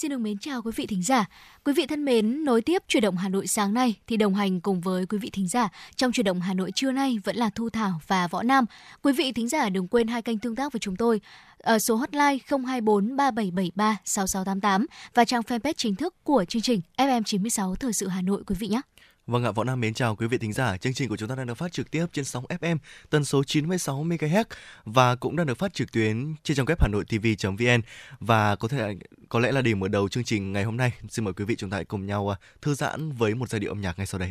Xin được mến chào quý vị thính giả. Quý vị thân mến, nối tiếp chuyển động Hà Nội sáng nay thì đồng hành cùng với quý vị thính giả trong chuyển động Hà Nội trưa nay vẫn là Thu Thảo và Võ Nam. Quý vị thính giả đừng quên hai kênh tương tác với chúng tôi ở số hotline 024 3773 6688 và trang fanpage chính thức của chương trình FM96 Thời sự Hà Nội quý vị nhé. Vâng ạ, Võ Nam mến chào quý vị thính giả. Chương trình của chúng ta đang được phát trực tiếp trên sóng FM tần số 96 MHz và cũng đang được phát trực tuyến trên trang web Hà Nội TV.vn và có thể có lẽ là điểm mở đầu chương trình ngày hôm nay. Xin mời quý vị chúng ta cùng nhau à, thư giãn với một giai điệu âm nhạc ngay sau đây.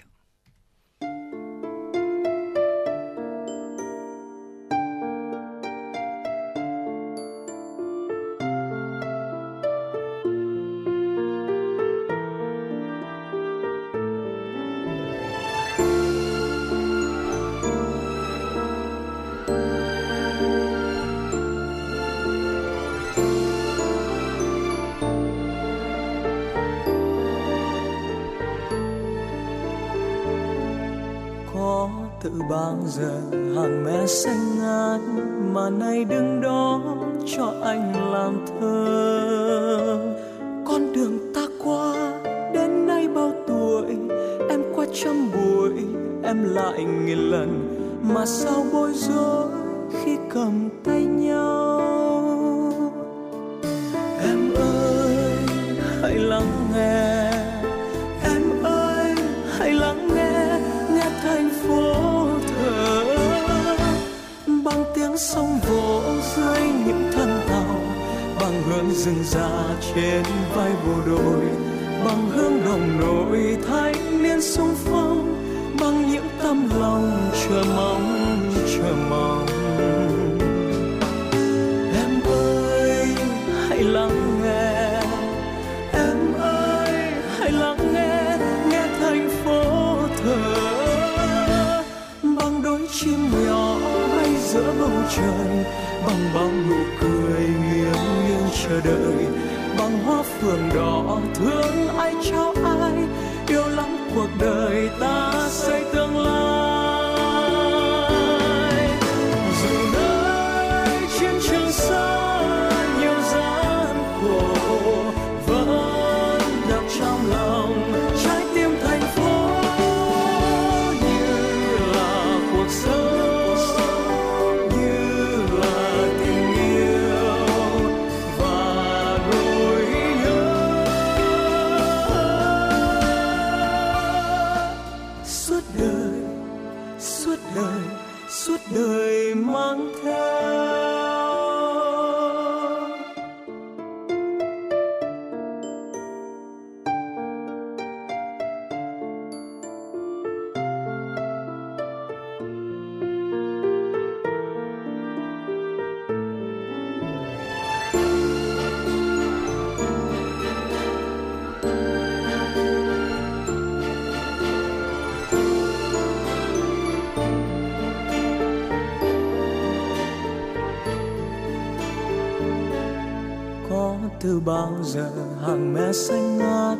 Từ bao giờ hàng me xanh ngát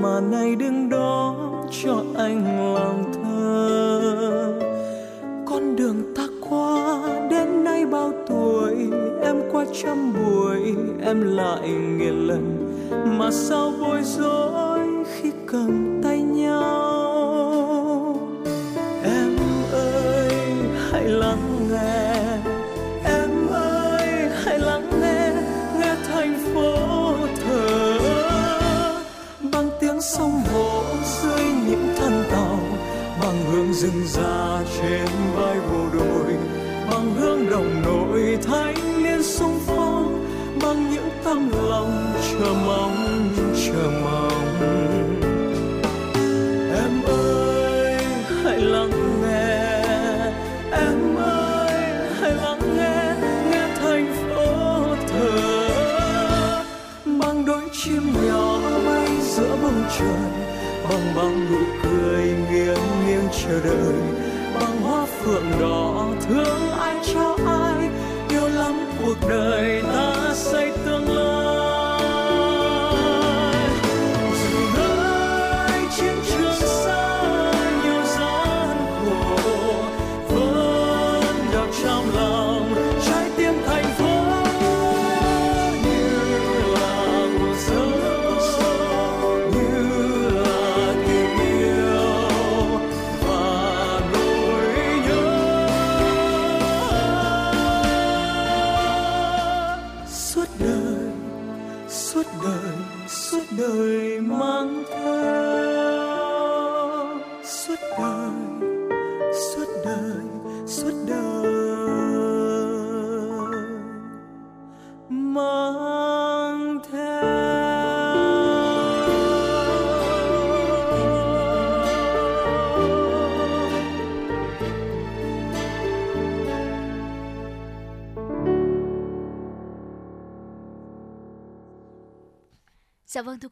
mà nay đứng đó cho anh lòng thơ. Con đường ta qua đến nay bao tuổi, em qua trăm buổi, em lại nghìn lần. Mà sao bối rối khi cầm chờ đợi. Bằng hoa phượng đỏ thương ai cho ai yêu lắm cuộc đời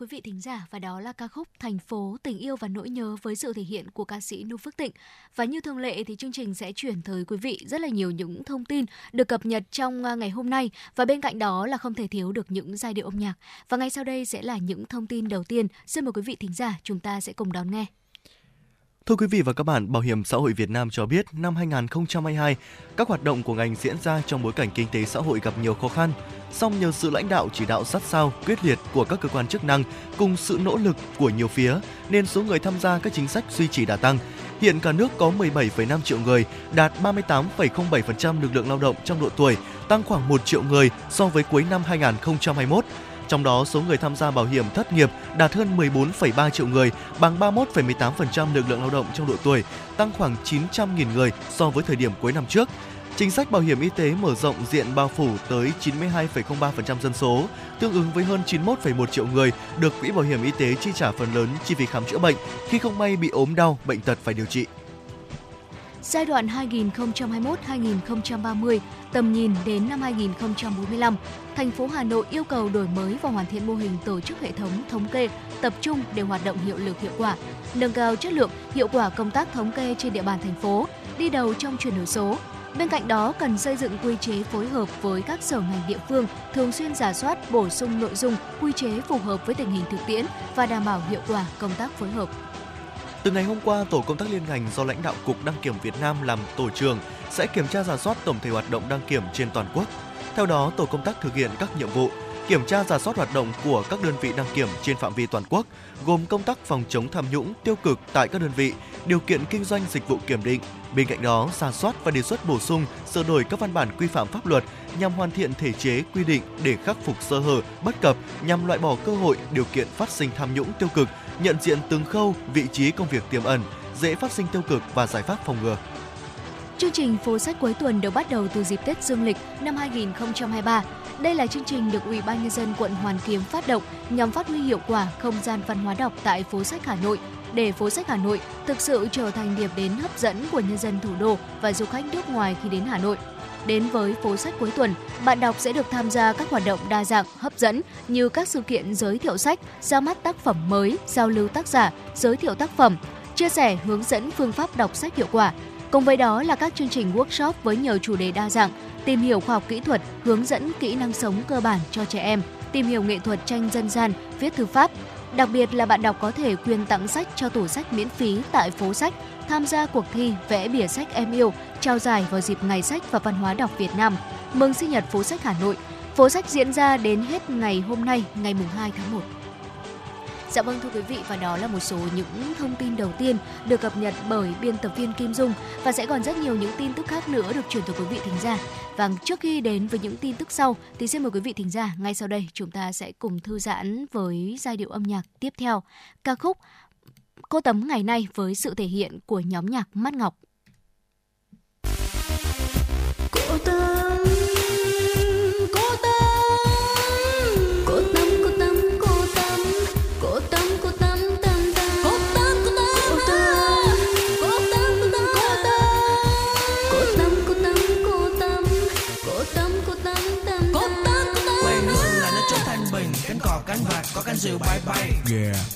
quý vị thính giả, và đó là ca khúc Thành phố, tình yêu và nỗi nhớ với sự thể hiện của ca sĩ Nu Phước Tịnh. Và như thường lệ thì chương trình sẽ chuyển tới quý vị rất là nhiều những thông tin được cập nhật trong à, ngày hôm nay và bên cạnh đó là không thể thiếu được những giai điệu âm nhạc. Và ngay sau đây sẽ là những thông tin đầu tiên. Xin mời quý vị thính giả chúng ta sẽ cùng đón nghe. Thưa quý vị và các bạn, Bảo hiểm xã hội Việt Nam cho biết năm 2022, các hoạt động của ngành diễn ra trong bối cảnh kinh tế xã hội gặp nhiều khó khăn. Song nhờ sự lãnh đạo chỉ đạo sát sao, quyết liệt của các cơ quan chức năng cùng sự nỗ lực của nhiều phía nên số người tham gia các chính sách duy trì đã tăng. Hiện cả nước có 17,5 triệu người, đạt 38,07% lực lượng lao động trong độ tuổi, tăng khoảng 1 triệu người so với cuối năm 2021. Trong đó, số người tham gia bảo hiểm thất nghiệp đạt hơn 14,3 triệu người, bằng 31,18% lực lượng lao động trong độ tuổi, tăng khoảng 900.000 người so với thời điểm cuối năm trước. Chính sách bảo hiểm y tế mở rộng diện bao phủ tới 92,03% dân số, tương ứng với hơn 91,1 triệu người được quỹ bảo hiểm y tế chi trả phần lớn chi phí khám chữa bệnh khi không may bị ốm đau, bệnh tật phải điều trị. Giai đoạn 2021-2030, tầm nhìn đến năm 2045, thành phố Hà Nội yêu cầu đổi mới và hoàn thiện mô hình tổ chức hệ thống thống kê tập trung để hoạt động hiệu lực hiệu quả, nâng cao chất lượng, hiệu quả công tác thống kê trên địa bàn thành phố, đi đầu trong chuyển đổi số. Bên cạnh đó, cần xây dựng quy chế phối hợp với các sở ngành địa phương, thường xuyên giả soát, bổ sung nội dung, quy chế phù hợp với tình hình thực tiễn và đảm bảo hiệu quả công tác phối hợp. Từ ngày hôm qua, tổ công tác liên ngành do lãnh đạo Cục Đăng kiểm Việt Nam làm tổ trưởng sẽ kiểm tra giả soát tổng thể hoạt động đăng kiểm trên toàn quốc. Theo đó, tổ công tác thực hiện các nhiệm vụ kiểm tra giả soát hoạt động của các đơn vị đăng kiểm trên phạm vi toàn quốc, gồm công tác phòng chống tham nhũng tiêu cực tại các đơn vị, điều kiện kinh doanh dịch vụ kiểm định. Bên cạnh đó, giả soát và đề xuất bổ sung, sửa đổi các văn bản quy phạm pháp luật nhằm hoàn thiện thể chế quy định để khắc phục sơ hở, bất cập nhằm loại bỏ cơ hội, điều kiện phát sinh tham nhũng tiêu cực, nhận diện từng khâu, vị trí công việc tiềm ẩn, dễ phát sinh tiêu cực và giải pháp phòng ngừa. Chương trình phố sách cuối tuần được bắt đầu từ dịp Tết Dương lịch năm 2023. Đây là chương trình được Ủy ban nhân dân quận Hoàn Kiếm phát động nhằm phát huy hiệu quả không gian văn hóa đọc tại phố sách Hà Nội để phố sách Hà Nội thực sự trở thành điểm đến hấp dẫn của nhân dân thủ đô và du khách nước ngoài khi đến Hà Nội. Đến với phố sách cuối tuần, bạn đọc sẽ được tham gia các hoạt động đa dạng, hấp dẫn như các sự kiện giới thiệu sách, ra mắt tác phẩm mới, giao lưu tác giả, giới thiệu tác phẩm, chia sẻ hướng dẫn phương pháp đọc sách hiệu quả. Cùng với đó là các chương trình workshop với nhiều chủ đề đa dạng, tìm hiểu khoa học kỹ thuật, hướng dẫn kỹ năng sống cơ bản cho trẻ em, tìm hiểu nghệ thuật tranh dân gian, viết thư pháp. Đặc biệt là bạn đọc có thể quyên tặng sách cho tủ sách miễn phí tại phố sách, tham gia cuộc thi vẽ bìa sách em yêu, trao giải vào dịp Ngày sách và Văn hóa đọc Việt Nam, mừng sinh nhật phố sách Hà Nội. Phố sách diễn ra đến hết ngày hôm nay, ngày 2 tháng 1. Dạ vâng thưa quý vị và đó là một số những thông tin đầu tiên được cập nhật bởi biên tập viên Kim Dung và sẽ còn rất nhiều những tin tức khác nữa được chuyển tới quý vị thính giả. Và trước khi đến với những tin tức sau thì xin mời quý vị thính giả ngay sau đây chúng ta sẽ cùng thư giãn với giai điệu âm nhạc tiếp theo ca khúc Cô tấm ngày nay với sự thể hiện của nhóm nhạc Mắt Ngọc. Diều bay bay.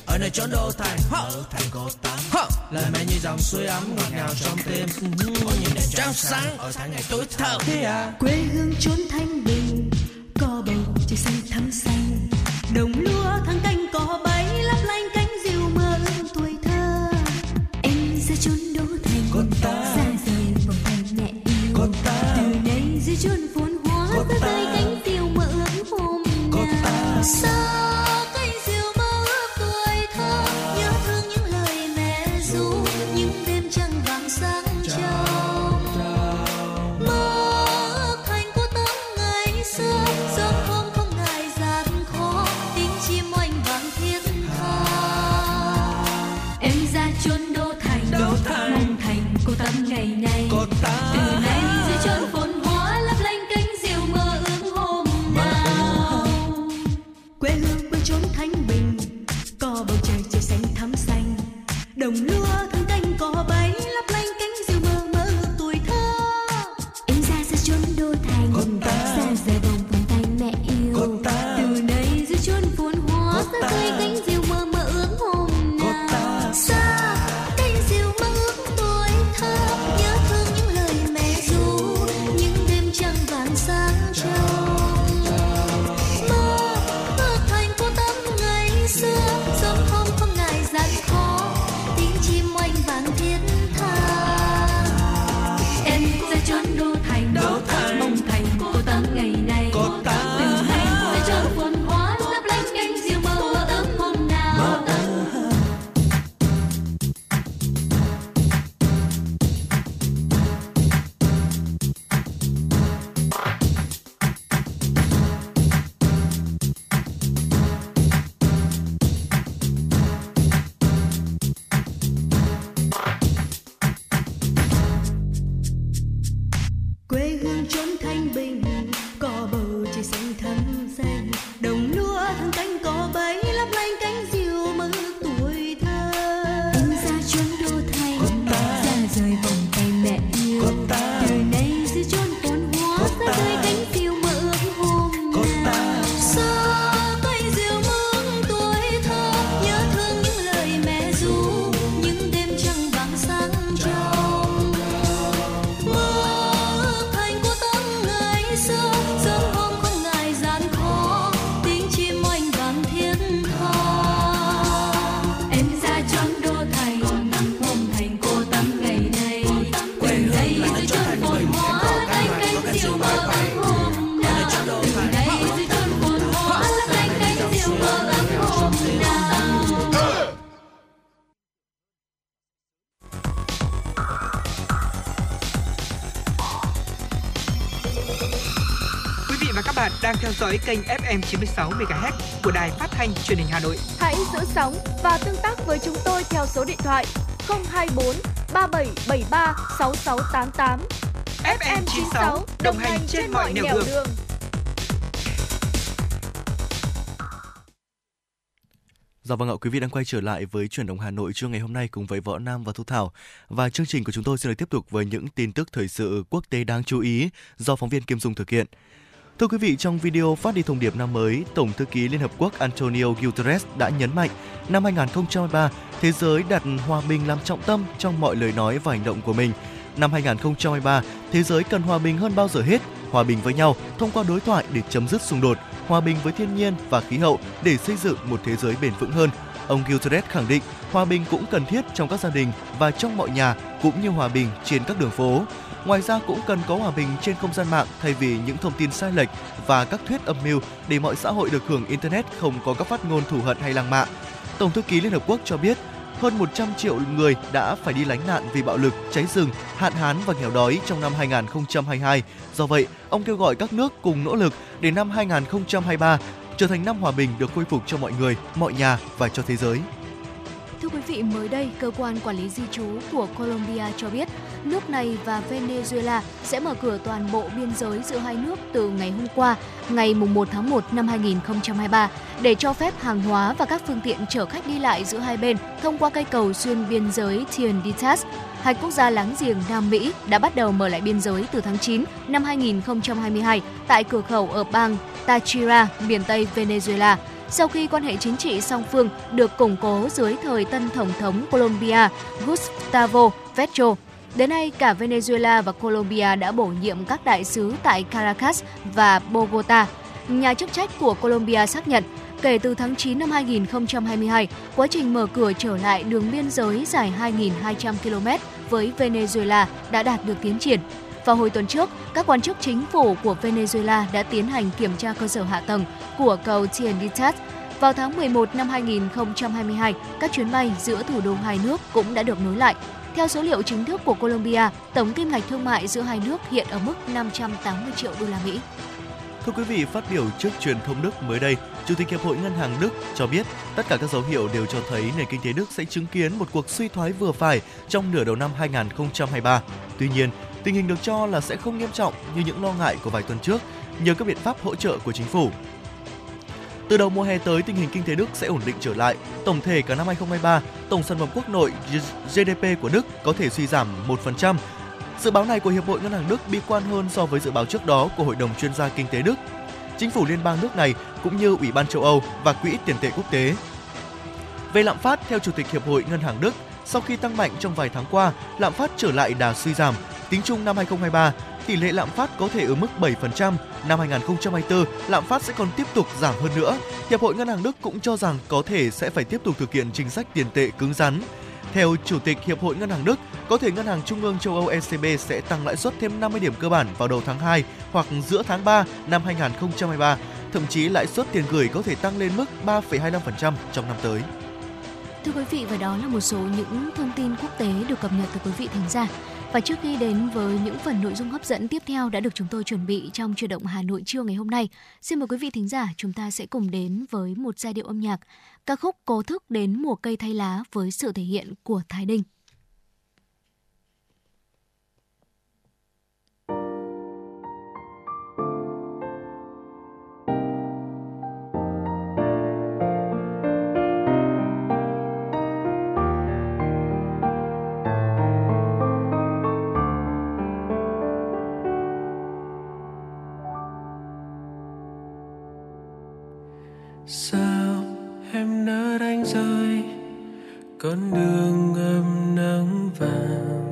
Ở nơi chốn đô thành. Ở thành cô tắm. Lời mẹ như dòng suối ấm ngọt ngào trong tim có những đèn trắng sáng ở tháng ngày tối thơ. Quê hương chốn thanh bình có bầu trời xanh thắm xanh. Đồng lúa thăng canh có bay lấp lánh cánh diều mơ ước tuổi thơ. Em ra chốn đô thành Cô ta. xa rời vòng tay mẹ yêu. Cô ta. từ đây dưới chốn phồn hoa ta. rơi cánh diều mơ ước hôm Cô nào ta. Dõi kênh FM 96 MHz của đài phát thanh truyền hình Hà Nội. Hãy giữ sóng và tương tác với chúng tôi theo số điện thoại 024 3773 6688. FM 96 đồng hành trên mọi nẻo đường. đường. Dạ vâng ạ, quý vị đang quay trở lại với chuyển động Hà Nội trưa ngày hôm nay cùng với Võ Nam và Thu Thảo. Và chương trình của chúng tôi sẽ được tiếp tục với những tin tức thời sự quốc tế đáng chú ý do phóng viên Kim Dung thực hiện. Thưa quý vị, trong video phát đi thông điệp năm mới, Tổng thư ký Liên Hợp Quốc Antonio Guterres đã nhấn mạnh năm 2023, thế giới đặt hòa bình làm trọng tâm trong mọi lời nói và hành động của mình. Năm 2023, thế giới cần hòa bình hơn bao giờ hết, hòa bình với nhau thông qua đối thoại để chấm dứt xung đột, hòa bình với thiên nhiên và khí hậu để xây dựng một thế giới bền vững hơn. Ông Guterres khẳng định hòa bình cũng cần thiết trong các gia đình và trong mọi nhà cũng như hòa bình trên các đường phố. Ngoài ra cũng cần có hòa bình trên không gian mạng thay vì những thông tin sai lệch và các thuyết âm mưu để mọi xã hội được hưởng internet không có các phát ngôn thù hận hay lăng mạ. Tổng thư ký Liên Hợp Quốc cho biết hơn 100 triệu người đã phải đi lánh nạn vì bạo lực, cháy rừng, hạn hán và nghèo đói trong năm 2022. Do vậy, ông kêu gọi các nước cùng nỗ lực để năm 2023 trở thành năm hòa bình được khôi phục cho mọi người, mọi nhà và cho thế giới. Thưa quý vị, mới đây, cơ quan quản lý di trú của Colombia cho biết nước này và Venezuela sẽ mở cửa toàn bộ biên giới giữa hai nước từ ngày hôm qua, ngày 1 tháng 1 năm 2023, để cho phép hàng hóa và các phương tiện chở khách đi lại giữa hai bên thông qua cây cầu xuyên biên giới Tienditas. Hai quốc gia láng giềng Nam Mỹ đã bắt đầu mở lại biên giới từ tháng 9 năm 2022 tại cửa khẩu ở bang Táchira, miền Tây Venezuela sau khi quan hệ chính trị song phương được củng cố dưới thời tân Tổng thống Colombia Gustavo Petro. Đến nay, cả Venezuela và Colombia đã bổ nhiệm các đại sứ tại Caracas và Bogota. Nhà chức trách của Colombia xác nhận, kể từ tháng 9 năm 2022, quá trình mở cửa trở lại đường biên giới dài 2.200 km với Venezuela đã đạt được tiến triển. Vào hồi tuần trước, các quan chức chính phủ của Venezuela đã tiến hành kiểm tra cơ sở hạ tầng của cầu Tienditas. Vào tháng 11 năm 2022, các chuyến bay giữa thủ đô hai nước cũng đã được nối lại. Theo số liệu chính thức của Colombia, tổng kim ngạch thương mại giữa hai nước hiện ở mức 580 triệu đô la Mỹ. Thưa quý vị, phát biểu trước truyền thông Đức mới đây, Chủ tịch Hiệp hội Ngân hàng Đức cho biết tất cả các dấu hiệu đều cho thấy nền kinh tế Đức sẽ chứng kiến một cuộc suy thoái vừa phải trong nửa đầu năm 2023. Tuy nhiên, tình hình được cho là sẽ không nghiêm trọng như những lo ngại của vài tuần trước nhờ các biện pháp hỗ trợ của chính phủ. Từ đầu mùa hè tới, tình hình kinh tế Đức sẽ ổn định trở lại. Tổng thể cả năm 2023, tổng sản phẩm quốc nội GDP của Đức có thể suy giảm 1%. Dự báo này của Hiệp hội Ngân hàng Đức bi quan hơn so với dự báo trước đó của Hội đồng chuyên gia kinh tế Đức. Chính phủ liên bang nước này cũng như Ủy ban châu Âu và Quỹ tiền tệ quốc tế. Về lạm phát, theo Chủ tịch Hiệp hội Ngân hàng Đức, sau khi tăng mạnh trong vài tháng qua, lạm phát trở lại đà suy giảm. Tính chung năm 2023, tỷ lệ lạm phát có thể ở mức 7%, năm 2024 lạm phát sẽ còn tiếp tục giảm hơn nữa. Hiệp hội Ngân hàng Đức cũng cho rằng có thể sẽ phải tiếp tục thực hiện chính sách tiền tệ cứng rắn. Theo Chủ tịch Hiệp hội Ngân hàng Đức, có thể Ngân hàng Trung ương châu Âu ECB sẽ tăng lãi suất thêm 50 điểm cơ bản vào đầu tháng 2 hoặc giữa tháng 3 năm 2023. Thậm chí lãi suất tiền gửi có thể tăng lên mức 3,25% trong năm tới. Thưa quý vị và đó là một số những thông tin quốc tế được cập nhật từ quý vị thính giả. Và trước khi đến với những phần nội dung hấp dẫn tiếp theo đã được chúng tôi chuẩn bị trong chuyển động Hà Nội trưa ngày hôm nay, xin mời quý vị thính giả chúng ta sẽ cùng đến với một giai điệu âm nhạc ca khúc Cố thức đến mùa cây thay lá với sự thể hiện của Thái Đình. Sao em nỡ đánh rơi? Con đường ngâm nắng vàng.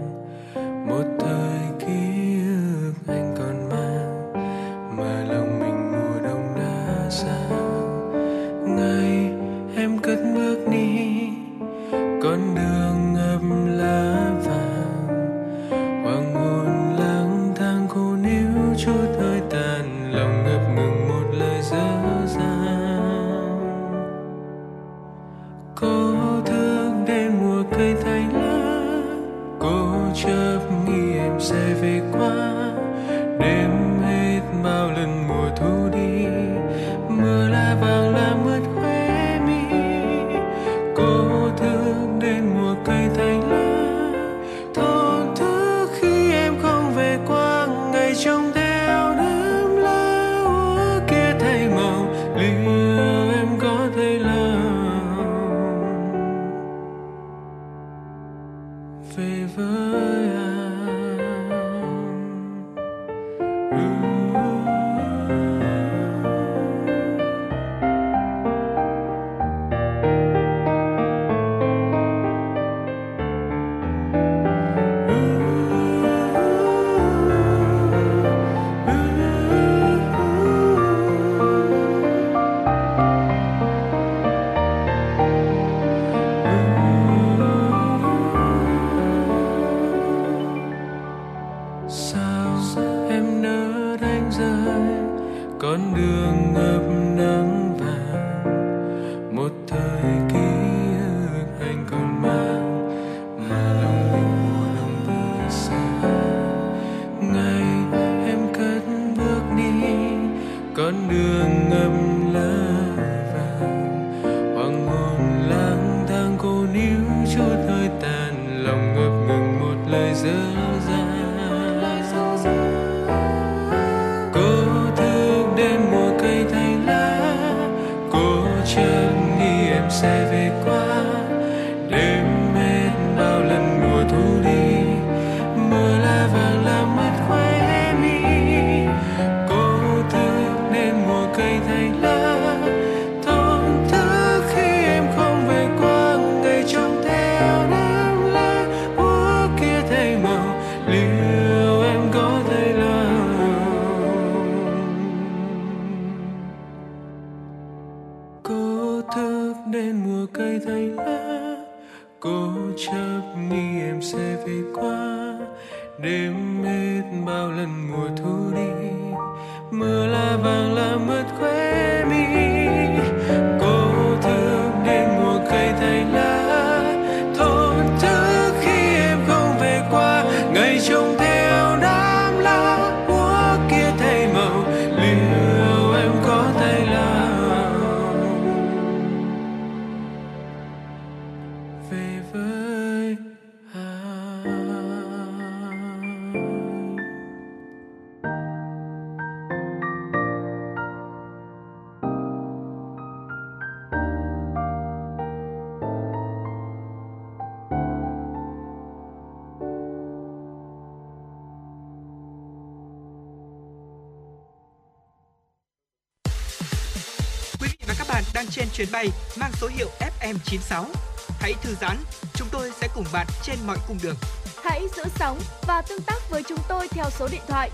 Trên mọi cung đường. Hãy giữ sóng và tương tác với chúng tôi theo số điện thoại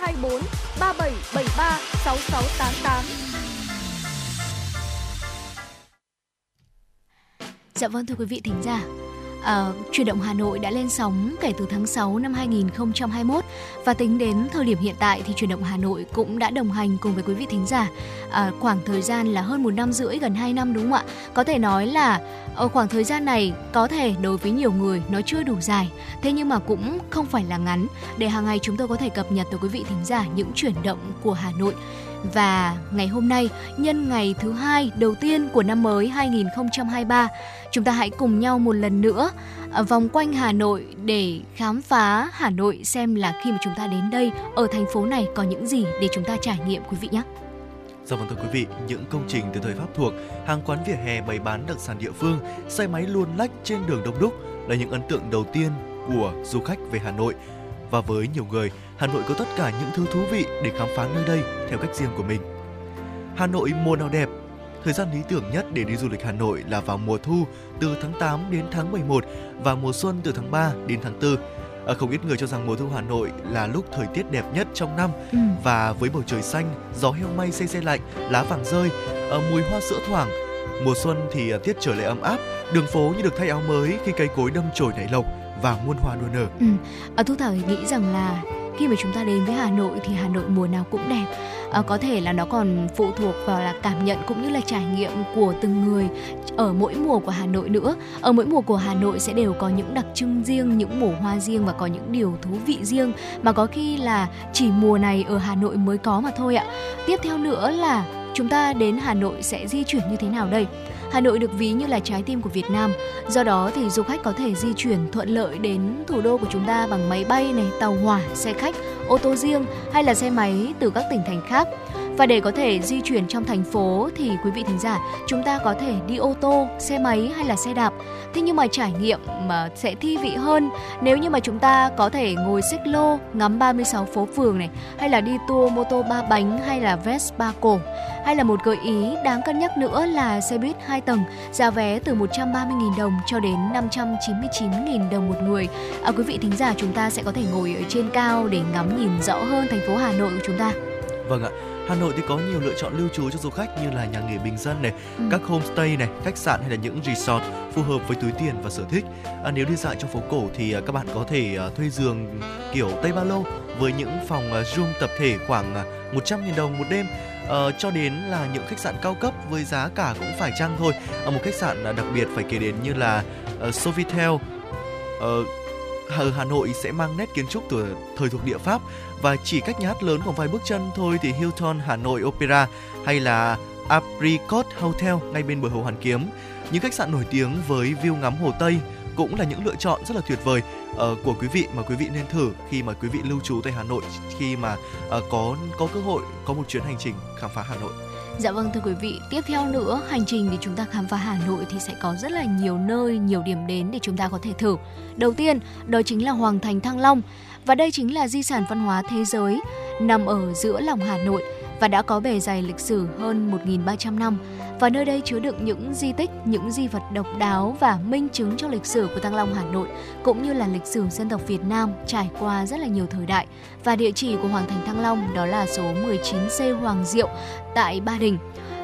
024 3773 6688. Dạ vâng thưa quý vị thính giả, à, chuyển động Hà Nội đã lên sóng kể từ tháng 6 năm 2021 và tính đến thời điểm hiện tại thì chuyển động Hà Nội cũng đã đồng hành cùng với quý vị thính giả à, khoảng thời gian là hơn một năm rưỡi gần 2 năm đúng không ạ? Có thể nói là ở khoảng thời gian này có thể đối với nhiều người nó chưa đủ dài, thế nhưng mà cũng không phải là ngắn để hàng ngày chúng tôi có thể cập nhật tới quý vị thính giả những chuyển động của Hà Nội. Và ngày hôm nay, nhân ngày thứ hai đầu tiên của năm mới 2023, chúng ta hãy cùng nhau một lần nữa à, vòng quanh Hà Nội để khám phá Hà Nội xem là khi mà chúng ta đến đây ở thành phố này có những gì để chúng ta trải nghiệm quý vị nhé. Dạ vâng thưa quý vị, những công trình từ thời Pháp thuộc, hàng quán vỉa hè bày bán đặc sản địa phương, xe máy luồn lách trên đường đông đúc là những ấn tượng đầu tiên của du khách về Hà Nội. Và với nhiều người, Hà Nội có tất cả những thứ thú vị để khám phá nơi đây theo cách riêng của mình. Hà Nội mùa nào đẹp? Thời gian lý tưởng nhất để đi du lịch Hà Nội là vào mùa thu từ tháng 8 đến tháng 11 và mùa xuân từ tháng 3 đến tháng 4. Ở không ít người cho rằng mùa thu Hà Nội là lúc thời tiết đẹp nhất trong năm Ừ. và với bầu trời xanh, gió heo may se se lạnh, lá vàng rơi, ờ, mùi hoa sữa thoảng. Mùa xuân thì ờ, tiết trời lại ấm áp, đường phố như được thay áo mới khi cây cối đâm chồi nảy lộc và muôn hoa đua nở. Ừ. À, Thu Thảo thì nghĩ rằng là khi mà chúng ta đến với Hà Nội thì Hà Nội mùa nào cũng đẹp. À, có thể là nó còn phụ thuộc vào là cảm nhận cũng như là trải nghiệm của từng người ở mỗi mùa của Hà Nội nữa. Ở mỗi mùa của Hà Nội sẽ đều có những đặc trưng riêng, những mùa hoa riêng và có những điều thú vị riêng mà có khi là chỉ mùa này ở Hà Nội mới có mà thôi ạ. Tiếp theo nữa là chúng ta đến Hà Nội sẽ di chuyển như thế nào đây? Hà Nội được ví như là trái tim của Việt Nam. Do đó thì du khách có thể di chuyển thuận lợi đến thủ đô của chúng ta bằng máy bay này, tàu hỏa, xe khách, ô tô riêng hay là xe máy từ các tỉnh thành khác. Và để có thể di chuyển trong thành phố thì quý vị thính giả, chúng ta có thể đi ô tô, xe máy hay là xe đạp. Thế nhưng mà trải nghiệm mà sẽ thi vị hơn nếu như mà chúng ta có thể ngồi xích lô ngắm 36 phố phường này hay là đi tour mô tô ba bánh hay là Vespa cổ hay là một gợi ý đáng cân nhắc nữa là xe buýt 2 tầng giá vé từ 130.000 đồng cho đến 599.000 đồng một người. À, quý vị thính giả chúng ta sẽ có thể ngồi ở trên cao để ngắm nhìn rõ hơn thành phố Hà Nội của chúng ta. Vâng ạ, Hà Nội thì có nhiều lựa chọn lưu trú cho du khách như là nhà nghỉ bình dân này, Ừ. các homestay này, khách sạn hay là những resort phù hợp với túi tiền và sở thích. À, nếu đi dạo trong phố cổ thì à, các bạn có thể à, thuê giường kiểu Tây Ba Lô với những phòng à, room tập thể khoảng à, 100.000 đồng một đêm. Ờ, cho đến là những khách sạn cao cấp với giá cả cũng phải chăng thôi. Ở một khách sạn đặc biệt phải kể đến như là uh, Sofitel ở Hà Nội sẽ mang nét kiến trúc từ thời thuộc địa Pháp và chỉ cách nhà hát lớn khoảng vài bước chân thôi thì Hilton Hà Nội Opera hay là Apricot Hotel ngay bên bờ hồ Hoàn Kiếm. Những khách sạn nổi tiếng với view ngắm hồ Tây cũng là những lựa chọn rất là tuyệt vời uh, của quý vị mà quý vị nên thử khi mà quý vị lưu trú tại Hà Nội khi mà uh, có có cơ hội có một chuyến hành trình khám phá Hà Nội. Dạ vâng thưa quý vị, tiếp theo nữa hành trình để chúng ta khám phá Hà Nội thì sẽ có rất là nhiều nơi, nhiều điểm đến để chúng ta có thể thử. Đầu tiên, đó chính là Hoàng thành Thăng Long và đây chính là di sản văn hóa thế giới nằm ở giữa lòng Hà Nội và đã có bề dày lịch sử hơn 1.300 năm. Và nơi đây chứa đựng những di tích, những di vật độc đáo và minh chứng cho lịch sử của Thăng Long Hà Nội, cũng như là lịch sử dân tộc Việt Nam trải qua rất là nhiều thời đại. Và địa chỉ của Hoàng thành Thăng Long đó là số 19C Hoàng Diệu tại Ba Đình.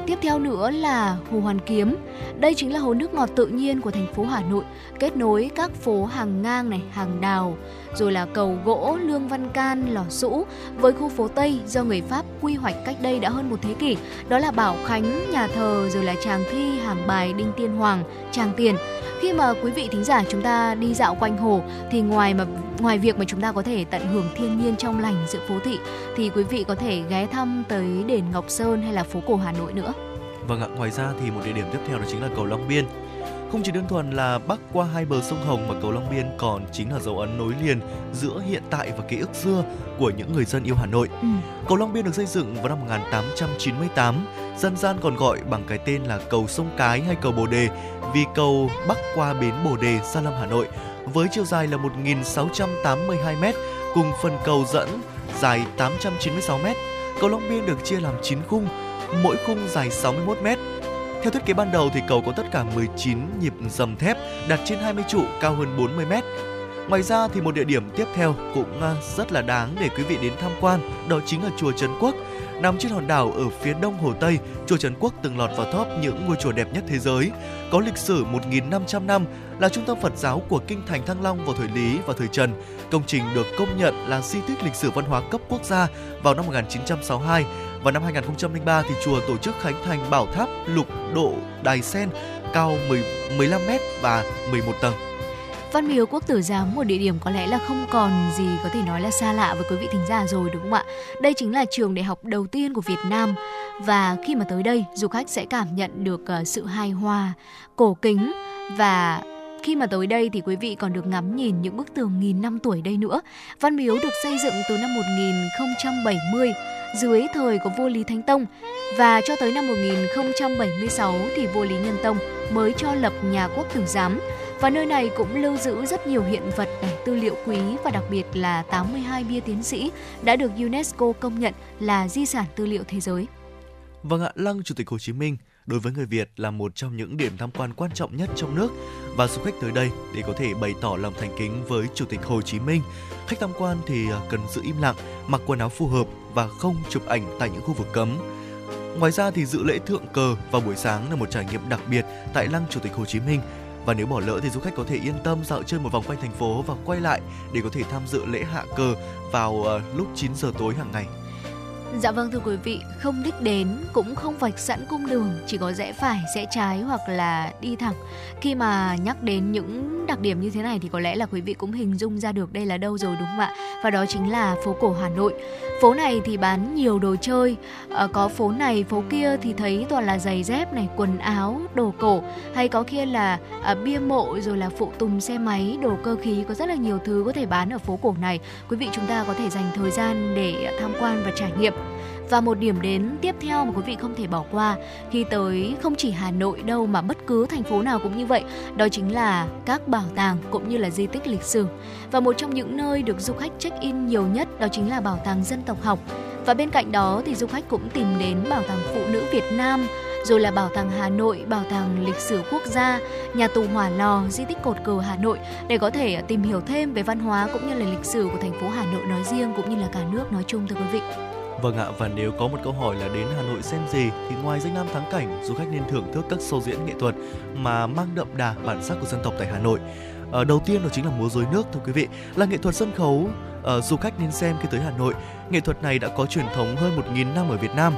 Tiếp theo nữa là Hồ Hoàn Kiếm. Đây chính là hồ nước ngọt tự nhiên của thành phố Hà Nội, kết nối các phố hàng ngang này, hàng đào, rồi là cầu gỗ, lương văn can, lò sũ với khu phố Tây do người Pháp quy hoạch cách đây đã hơn một thế kỷ. Đó là Bảo Khánh, nhà thờ, rồi là Tràng Thi, Hàng Bài, Đinh Tiên Hoàng, Tràng Tiền. Khi mà quý vị thính giả chúng ta đi dạo quanh hồ thì ngoài mà ngoài việc mà chúng ta có thể tận hưởng thiên nhiên trong lành giữa phố thị thì quý vị có thể ghé thăm tới đền Ngọc Sơn hay là phố cổ Hà Nội nữa. Vâng ạ, ngoài ra thì một địa điểm tiếp theo đó chính là cầu Long Biên. Không chỉ đơn thuần là bắc qua hai bờ sông Hồng mà cầu Long Biên còn chính là dấu ấn nối liền giữa hiện tại và ký ức xưa của những người dân yêu Hà Nội. Ừ. Cầu Long Biên được xây dựng vào năm 1898, dân gian còn gọi bằng cái tên là cầu sông Cái hay cầu Bồ Đề vì cầu bắc qua bến Bồ Đề, Gia Lâm, Hà Nội với chiều dài là 1.682 m cùng phần cầu dẫn dài 896 m. Cầu Long Biên được chia làm 9 khung, mỗi khung dài 61 m. Theo thiết kế ban đầu thì cầu có tất cả 19 nhịp dầm thép đặt trên 20 trụ cao hơn 40 m. Ngoài ra thì một địa điểm tiếp theo cũng ờ, rất là đáng để quý vị đến tham quan, đó chính là chùa Trấn Quốc. Nằm trên hòn đảo ở phía đông Hồ Tây, chùa Trấn Quốc từng lọt vào top những ngôi chùa đẹp nhất thế giới. Có lịch sử 1.500 năm, là trung tâm Phật giáo của Kinh Thành Thăng Long vào thời Lý và thời Trần. Công trình được công nhận là di tích lịch sử văn hóa cấp quốc gia vào năm 1962. và năm 2003 thì chùa tổ chức khánh thành bảo tháp lục độ đài sen cao 10, 15 m và 11 tầng. Văn Miếu Quốc Tử Giám một địa điểm có lẽ là không còn gì có thể nói là xa lạ với quý vị thính giả rồi đúng không ạ? Đây chính là trường đại học đầu tiên của Việt Nam và khi mà tới đây du khách sẽ cảm nhận được ờ, sự hài hòa, cổ kính và khi mà tới đây thì quý vị còn được ngắm nhìn những bức tường nghìn năm tuổi đây nữa. Văn Miếu được xây dựng từ năm 1070 dưới thời của vua Lý Thánh Tông và cho tới năm 1076 thì vua Lý Nhân Tông mới cho lập nhà quốc tử giám và nơi này cũng lưu giữ rất nhiều hiện vật này, tư liệu quý và đặc biệt là 82 bia tiến sĩ đã được UNESCO công nhận là di sản tư liệu thế giới. Vâng ạ, Lăng Chủ tịch Hồ Chí Minh đối với người Việt là một trong những điểm tham quan quan trọng nhất trong nước và du khách tới đây để có thể bày tỏ lòng thành kính với Chủ tịch Hồ Chí Minh. Khách tham quan thì à, cần giữ im lặng, mặc quần áo phù hợp và không chụp ảnh tại những khu vực cấm. Ngoài ra thì dự lễ thượng cờ vào buổi sáng là một trải nghiệm đặc biệt tại Lăng Chủ tịch Hồ Chí Minh và nếu bỏ lỡ thì du khách có thể yên tâm dạo chơi một vòng quanh thành phố và quay lại để có thể tham dự lễ hạ cờ vào uh, lúc 9 giờ tối hàng ngày. Dạ vâng thưa quý vị, không đích đến cũng không vạch sẵn cung đường, chỉ có rẽ phải, rẽ trái hoặc là đi thẳng. Khi mà nhắc đến những đặc điểm như thế này thì có lẽ là quý vị cũng hình dung ra được đây là đâu rồi đúng không ạ? Và đó chính là phố cổ Hà Nội. Phố này thì bán nhiều đồ chơi, à, có phố này, phố kia thì thấy toàn là giày dép này, quần áo, đồ cổ, hay có kia là à, bia mộ rồi là phụ tùng xe máy, đồ cơ khí, có rất là nhiều thứ có thể bán ở phố cổ này. Quý vị chúng ta có thể dành thời gian để tham quan và trải nghiệm. Và một điểm đến tiếp theo mà quý vị không thể bỏ qua khi tới không chỉ Hà Nội đâu mà bất cứ thành phố nào cũng như vậy, đó chính là các bảo tàng cũng như là di tích lịch sử. Và một trong những nơi được du khách check-in nhiều nhất đó chính là bảo tàng dân tộc học. Và bên cạnh đó thì du khách cũng tìm đến bảo tàng phụ nữ Việt Nam, rồi là bảo tàng Hà Nội, bảo tàng lịch sử quốc gia, nhà tù Hỏa Lò, di tích cột cờ Hà Nội để có thể tìm hiểu thêm về văn hóa cũng như là lịch sử của thành phố Hà Nội nói riêng cũng như là cả nước nói chung thưa quý vị. Vâng ạ, và nếu có một câu hỏi là đến Hà Nội xem gì thì ngoài danh lam thắng cảnh, du khách nên thưởng thức các show diễn nghệ thuật mà mang đậm đà bản sắc của dân tộc tại Hà Nội. À, đầu tiên đó chính là múa rối nước thưa quý vị, là nghệ thuật sân khấu uh, du khách nên xem khi tới Hà Nội. Nghệ thuật này đã có truyền thống hơn 1.000 năm ở Việt Nam.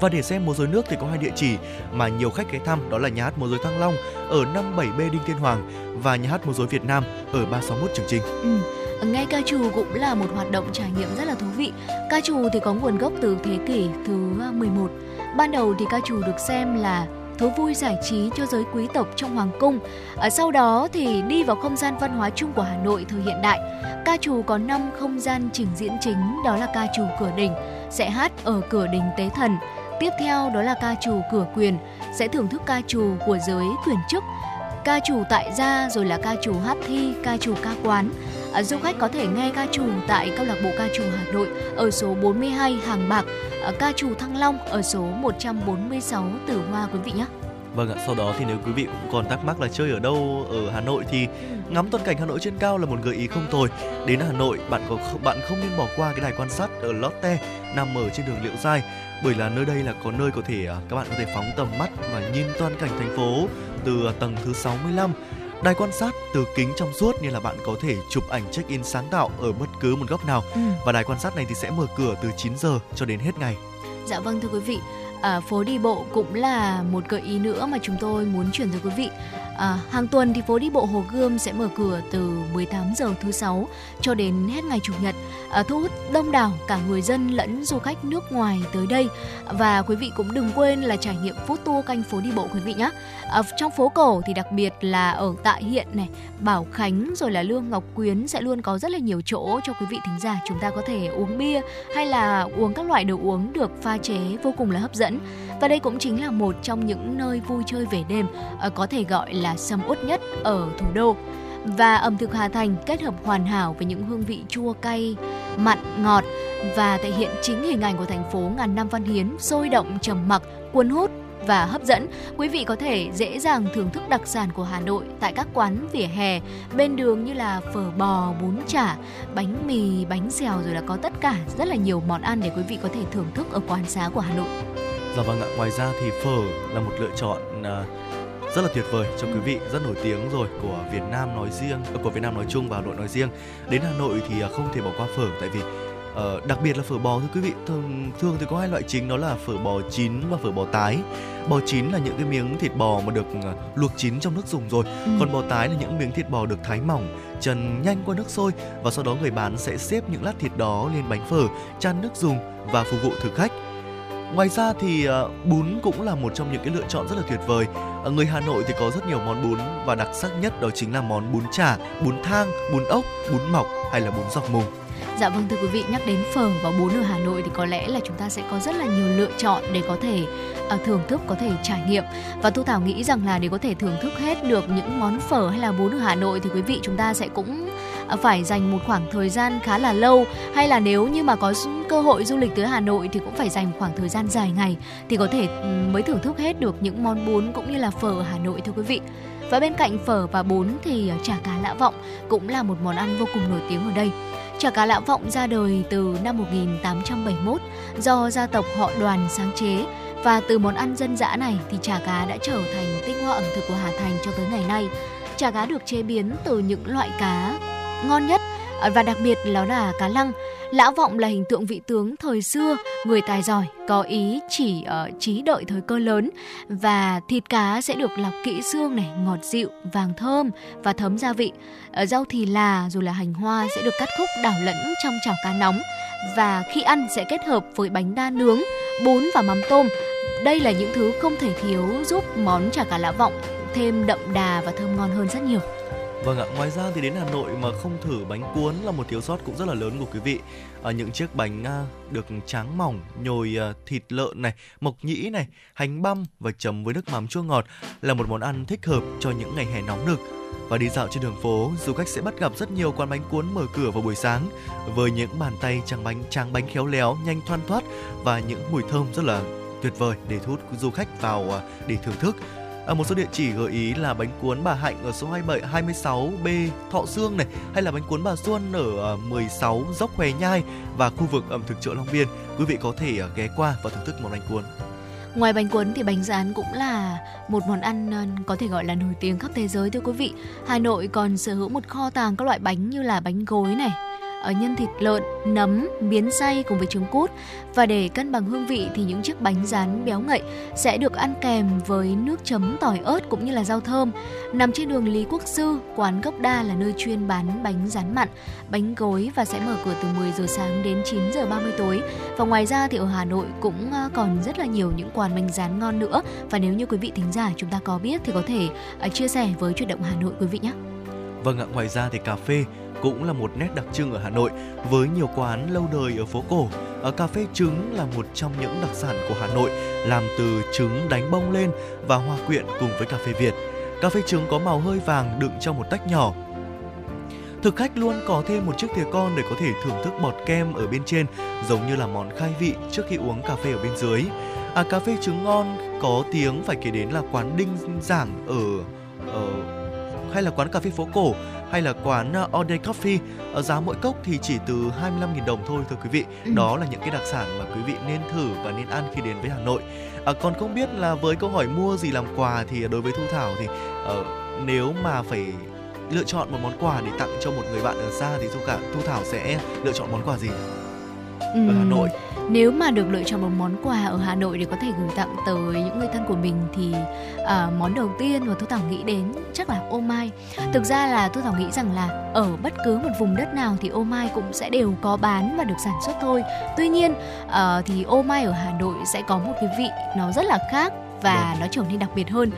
Và để xem múa rối nước thì có hai địa chỉ mà nhiều khách ghé thăm đó là nhà hát múa rối Thăng Long ở 57B Đinh Tiên Hoàng và nhà hát múa rối Việt Nam ở 361 Trường Trinh. Ừ. Nghe ca trù cũng là một hoạt động trải nghiệm rất là thú vị. Ca trù thì có nguồn gốc từ thế kỷ thứ à, 11. Ban đầu thì ca trù được xem là thú vui giải trí cho giới quý tộc trong hoàng cung. À, sau đó thì đi vào không gian văn hóa chung của Hà Nội thời hiện đại. Ca trù có 5 không gian trình diễn chính, đó là ca trù cửa đình, sẽ hát ở cửa đình Tế Thần, tiếp theo đó là ca trù cửa quyền sẽ thưởng thức ca trù của giới quyền chức ca trù tại gia rồi là ca trù hát thi ca trù ca quán à, du khách có thể nghe ca trù tại câu lạc bộ ca trù Hà Nội ở số 42 Hàng Bạc à, ca trù Thăng Long ở số 146 Tử Hoa quý vị nhé Vâng ạ, sau đó thì nếu quý vị cũng còn thắc mắc là chơi ở đâu ở Hà Nội thì ngắm toàn cảnh Hà Nội trên cao là một gợi ý không tồi. Đến Hà Nội, bạn có bạn không nên bỏ qua cái đài quan sát ở Lotte nằm ở trên đường Liễu Giai bởi là nơi đây là có nơi có thể à, các bạn có thể phóng tầm mắt và nhìn toàn cảnh thành phố từ tầng thứ 65. Đài quan sát từ kính trong suốt nên là bạn có thể chụp ảnh check-in sáng tạo ở bất cứ một góc nào. Ừ. Và đài quan sát này thì sẽ mở cửa từ 9 giờ cho đến hết ngày. Dạ vâng thưa quý vị, à, phố đi bộ cũng là một gợi ý nữa mà chúng tôi muốn chuyển tới quý vị. À, hàng tuần thì phố đi bộ Hồ Gươm sẽ mở cửa từ 18 giờ thứ sáu cho đến hết ngày chủ nhật, à, thu hút đông đảo cả người dân lẫn du khách nước ngoài tới đây. Và quý vị cũng đừng quên là trải nghiệm food tour canh phố đi bộ quý vị nhé. À, trong phố cổ thì đặc biệt là ở Tại Hiện này, Bảo Khánh rồi là Lương Ngọc Quyến sẽ luôn có rất là nhiều chỗ cho quý vị thính giả chúng ta có thể uống bia hay là uống các loại đồ uống được pha chế vô cùng là hấp dẫn. Và đây cũng chính là một trong những nơi vui chơi về đêm à, có thể gọi là là sầm uất nhất ở thủ đô. Và ẩm thực Hà Thành kết hợp hoàn hảo với những hương vị chua cay, mặn, ngọt và thể hiện chính hình ảnh của thành phố ngàn năm văn hiến, sôi động, trầm mặc, cuốn hút và hấp dẫn. Quý vị có thể dễ dàng thưởng thức đặc sản của Hà Nội tại các quán vỉa hè, bên đường như là phở bò, bún chả, bánh mì, bánh xèo rồi là có tất cả rất là nhiều món ăn để quý vị có thể thưởng thức ở quán xá của Hà Nội. Dạ vâng ạ, ngoài ra thì phở là một lựa chọn uh rất là tuyệt vời cho quý vị, rất nổi tiếng rồi của Việt Nam nói riêng, ờ, của Việt Nam nói chung và Hà Nội nói riêng. Đến Hà Nội thì à, không thể bỏ qua phở tại vì ờ, đặc biệt là phở bò thưa quý vị thường thường thì có hai loại chính đó là phở bò chín và phở bò tái. Bò chín là những cái miếng thịt bò mà được à, luộc chín trong nước dùng rồi. Còn bò tái là những miếng thịt bò được thái mỏng trần nhanh qua nước sôi và sau đó người bán sẽ xếp những lát thịt đó lên bánh phở chan nước dùng và phục vụ thực khách Ngoài ra thì ờ, bún cũng là một trong những cái lựa chọn rất là tuyệt vời. Ở người Hà Nội thì có rất nhiều món bún và đặc sắc nhất đó chính là món bún chả, bún thang, bún ốc, bún mọc hay là bún dọc mùng. Dạ vâng thưa quý vị, nhắc đến phở và bún ở Hà Nội thì có lẽ là chúng ta sẽ có rất là nhiều lựa chọn để có thể à, thưởng thức, có thể trải nghiệm. Và Thu Thảo nghĩ rằng là để có thể thưởng thức hết được những món phở hay là bún ở Hà Nội thì quý vị chúng ta sẽ cũng phải dành một khoảng thời gian khá là lâu, hay là nếu như mà có cơ hội du lịch tới Hà Nội thì cũng phải dành khoảng thời gian dài ngày thì có thể mới thưởng thức hết được những món bún cũng như là phở ở Hà Nội, thưa quý vị. Và bên cạnh phở và bún thì ờ, chả cá lã vọng cũng là một món ăn vô cùng nổi tiếng ở đây. Chả cá lã vọng ra đời từ năm 1871 do gia tộc họ đoàn sáng chế và từ món ăn dân dã này thì chả cá đã trở thành tinh hoa ẩm thực của Hà Thành cho tới ngày nay. Chả cá được chế biến từ những loại cá ngon nhất à, và đặc biệt đó là cá lăng. lão vọng là hình tượng vị tướng thời xưa, người tài giỏi, có ý chỉ uh, trí đợi thời cơ lớn và thịt cá sẽ được lọc kỹ xương này, ngọt dịu, vàng thơm và thấm gia vị. Ở rau thì là rồi là hành hoa sẽ được cắt khúc đảo lẫn trong chảo cá nóng và khi ăn sẽ kết hợp với bánh đa nướng, bún và mắm tôm. Đây là những thứ không thể thiếu giúp món chả cá lão vọng thêm đậm đà và thơm ngon hơn rất nhiều. Vâng ạ, ngoài ra thì đến Hà Nội mà không thử bánh cuốn là một thiếu sót cũng rất là lớn của quý vị. Ở những chiếc bánh à, được tráng mỏng, nhồi à, thịt lợn này, mộc nhĩ này, hành băm và chấm với nước mắm chua ngọt là một món ăn thích hợp cho những ngày hè nóng nực. Và đi dạo trên đường phố, du khách sẽ bắt gặp rất nhiều quán bánh cuốn mở cửa vào buổi sáng với những bàn tay tráng bánh tráng bánh khéo léo, nhanh thoăn thoát và những mùi thơm rất là tuyệt vời để thu hút du khách vào à, để thưởng thức. À, một số địa chỉ gợi ý là bánh cuốn bà Hạnh ở số 27 26B Thọ Sương này hay là bánh cuốn bà Xuân ở ờ, 16 Dốc Hòe Nhai và khu vực ẩm thực chợ Long Biên. Quý vị có thể ờ, ghé qua và thưởng thức món bánh cuốn. Ngoài bánh cuốn thì bánh rán cũng là một món ăn ờ, có thể gọi là nổi tiếng khắp thế giới thưa quý vị. Hà Nội còn sở hữu một kho tàng các loại bánh như là bánh gối này, nhân thịt lợn, nấm, miến xay cùng với trứng cút. Và để cân bằng hương vị thì những chiếc bánh rán béo ngậy sẽ được ăn kèm với nước chấm tỏi ớt cũng như là rau thơm. Nằm trên đường Lý Quốc Sư, quán Gốc Đa là nơi chuyên bán bánh rán mặn, bánh gối và sẽ mở cửa từ 10 giờ sáng đến 9 giờ 30 tối. Và ngoài ra thì ở Hà Nội cũng ờ, còn rất là nhiều những quán bánh rán ngon nữa. Và nếu như quý vị thính giả chúng ta có biết thì có thể ờ, chia sẻ với chuyển động Hà Nội quý vị nhé. Vâng ạ, ngoài ra thì cà phê cũng là một nét đặc trưng ở Hà Nội với nhiều quán lâu đời ở phố cổ. Ở cà phê trứng là một trong những đặc sản của Hà Nội, làm từ trứng đánh bông lên và hòa quyện cùng với cà phê Việt. Cà phê trứng có màu hơi vàng đựng trong một tách nhỏ. Thực khách luôn có thêm một chiếc thìa con để có thể thưởng thức bọt kem ở bên trên, giống như là món khai vị trước khi uống cà phê ở bên dưới. À, cà phê trứng ngon có tiếng phải kể đến là quán Đinh Giảng ở ở hay là quán cà phê phố cổ hay là quán uh, All Day Coffee ở giá mỗi cốc thì chỉ từ 25.000 đồng thôi thưa quý vị. Ừ. Đó là những cái đặc sản mà quý vị nên thử và nên ăn khi đến với Hà Nội. À, còn không biết là với câu hỏi mua gì làm quà thì đối với Thu Thảo thì ờ, nếu mà phải lựa chọn một món quà để tặng cho một người bạn ở xa thì Thu cả Thu Thảo sẽ lựa chọn món quà gì ở Hà Nội? Nếu mà được lựa chọn một món quà ở Hà Nội để có thể gửi tặng tới những người thân của mình thì à, món đầu tiên mà Thu Thảo nghĩ đến chắc là ô mai. Thực ra là Thu Thảo nghĩ rằng là ở bất cứ một vùng đất nào thì ô mai cũng sẽ đều có bán và được sản xuất thôi. Tuy nhiên ờ, thì ô mai ở Hà Nội sẽ có một cái vị nó rất là khác và nó trở nên đặc biệt hơn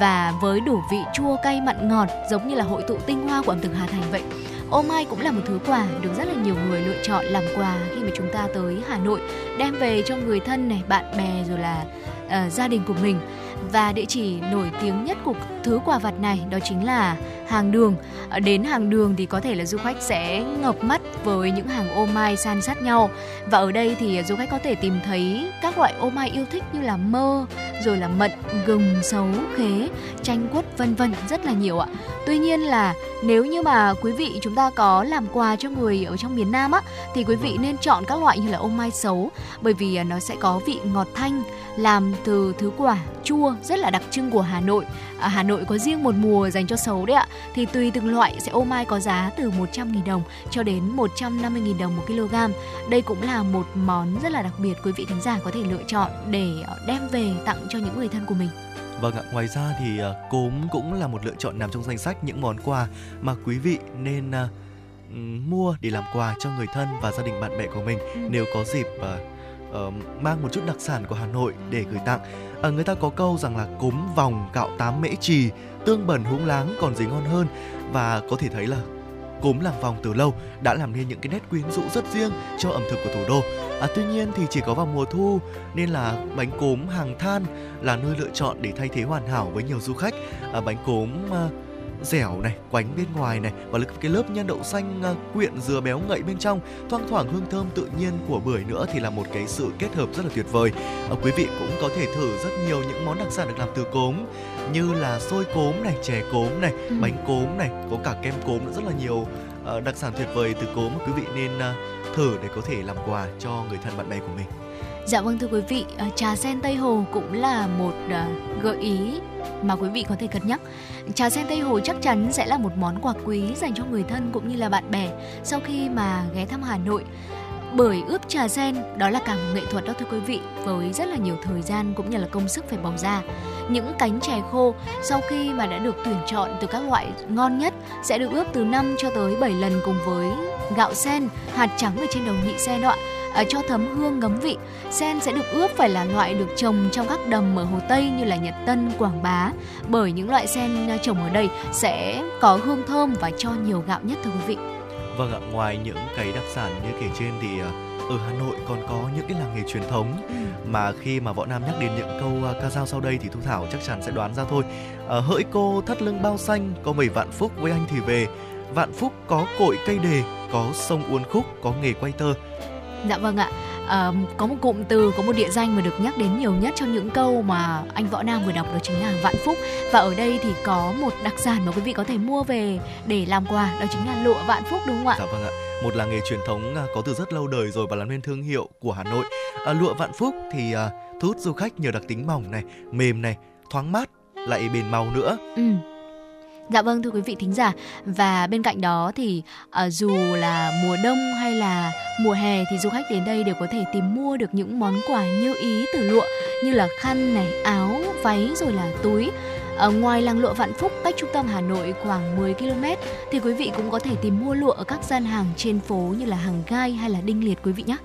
và với đủ vị chua cay mặn ngọt giống như là hội tụ tinh hoa của ẩm thực Hà Thành vậy. Ô mai cũng là một thứ quà được rất là nhiều người lựa chọn làm quà khi mà chúng ta tới Hà Nội đem về cho người thân này, bạn bè rồi là uh, gia đình của mình. Và địa chỉ nổi tiếng nhất của thứ quà vặt này đó chính là hàng đường. Ờ, Đến hàng đường thì có thể là du khách sẽ ngập mắt với những hàng ô mai san sát nhau. Và ở đây thì du khách có thể tìm thấy các loại ô mai yêu thích như là mơ, rồi là mận, gừng, sấu, khế, chanh quất vân vân rất là nhiều ạ. Tuy nhiên là nếu như mà quý vị chúng ta có làm quà cho người ở trong miền Nam á thì quý vị nên chọn các loại như là ô mai sấu bởi vì à, nó sẽ có vị ngọt thanh làm từ thứ quả chua rất là đặc trưng của Hà Nội. À, Hà Nội có riêng một mùa dành cho sấu đấy ạ. Thì tùy từng loại sẽ ô mai có giá từ 100.000 đồng cho đến 150.000 đồng một kg. Đây cũng là một món rất là đặc biệt quý vị thính giả có thể lựa chọn để đem về tặng cho những người thân của mình. Vâng ạ, ngoài ra thì ờ, cốm cũng là một lựa chọn nằm trong danh sách những món quà mà quý vị nên ờ, mua để làm quà cho người thân và gia đình bạn bè của mình Ừ. nếu có dịp ờ, ờ, mang một chút đặc sản của Hà Nội để gửi tặng à, người ta có câu rằng là cốm vòng gạo tám mễ trì, tương bẩn húng láng còn gì ngon hơn và có thể thấy là cốm làng vòng từ lâu đã làm nên những cái nét quyến rũ rất riêng cho ẩm thực của thủ đô. À, tuy nhiên thì chỉ có vào mùa thu nên là bánh cốm hàng than là nơi lựa chọn để thay thế hoàn hảo với nhiều du khách. À, bánh cốm à, dẻo này, quánh bên ngoài này và cái lớp nhân đậu xanh à, quyện dừa béo ngậy bên trong, thoang thoảng hương thơm tự nhiên của bưởi nữa thì là một cái sự kết hợp rất là tuyệt vời. À, quý vị cũng có thể thử rất nhiều những món đặc sản được làm từ cốm như là xôi cốm này, chè cốm này, Ừ. bánh cốm này, có cả kem cốm nữa rất là nhiều ờ, đặc sản tuyệt vời từ cốm quý vị nên thử để có thể làm quà cho người thân bạn bè của mình. Dạ vâng thưa quý vị, ờ, trà sen Tây Hồ cũng là một ờ, gợi ý mà quý vị có thể cân nhắc. Trà sen Tây Hồ chắc chắn sẽ là một món quà quý dành cho người thân cũng như là bạn bè sau khi mà ghé thăm Hà Nội. Bởi ướp trà sen đó là cả một nghệ thuật đó thưa quý vị với rất là nhiều thời gian cũng như là công sức phải bỏ ra. Những cánh chè khô sau khi mà đã được tuyển chọn từ các loại ngon nhất sẽ được ướp từ 5 cho tới 7 lần cùng với gạo sen, hạt trắng ở trên đầu nhị sen đó ạ. Ờ, cho thấm hương ngấm vị. Sen sẽ được ướp phải là loại được trồng trong các đầm ở Hồ Tây như là Nhật Tân, Quảng Bá. Bởi những loại sen à, trồng ở đây sẽ có hương thơm và cho nhiều gạo nhất thưa quý vị. Vâng ạ, ngoài những cái đặc sản như kể trên thì ờ, ở Hà Nội còn có những cái làng nghề truyền thống mà khi mà võ Nam nhắc đến những câu ờ, ca dao sau đây thì Thu Thảo chắc chắn sẽ đoán ra thôi. Ờ, hỡi cô thắt lưng bao xanh, có bảy vạn phúc với anh thì về. Vạn phúc có cội cây đề, có sông uốn khúc, có nghề quay tơ. Dạ vâng ạ. Ờ, có một cụm từ, có một địa danh mà được nhắc đến nhiều nhất trong những câu mà anh Võ Nam vừa đọc đó chính là Vạn Phúc. Và ở đây thì có một đặc sản mà quý vị có thể mua về để làm quà, đó chính là lụa Vạn Phúc đúng không ạ? Dạ vâng ạ, một làng nghề truyền thống à, có từ rất lâu đời rồi và làm nên thương hiệu của Hà Nội. À, lụa Vạn Phúc thì à, thu hút du khách nhờ đặc tính mỏng này, mềm này, thoáng mát, lại bền màu nữa. Ừ. Dạ vâng thưa quý vị thính giả và bên cạnh đó thì uh, dù là mùa đông hay là mùa hè thì du khách đến đây đều có thể tìm mua được những món quà như ý từ lụa như là khăn này, áo, váy rồi là túi. Ở ngoài làng lụa Vạn Phúc cách trung tâm Hà Nội khoảng 10 km thì quý vị cũng có thể tìm mua lụa ở các gian hàng trên phố như là hàng gai hay là đinh liệt quý vị nhé.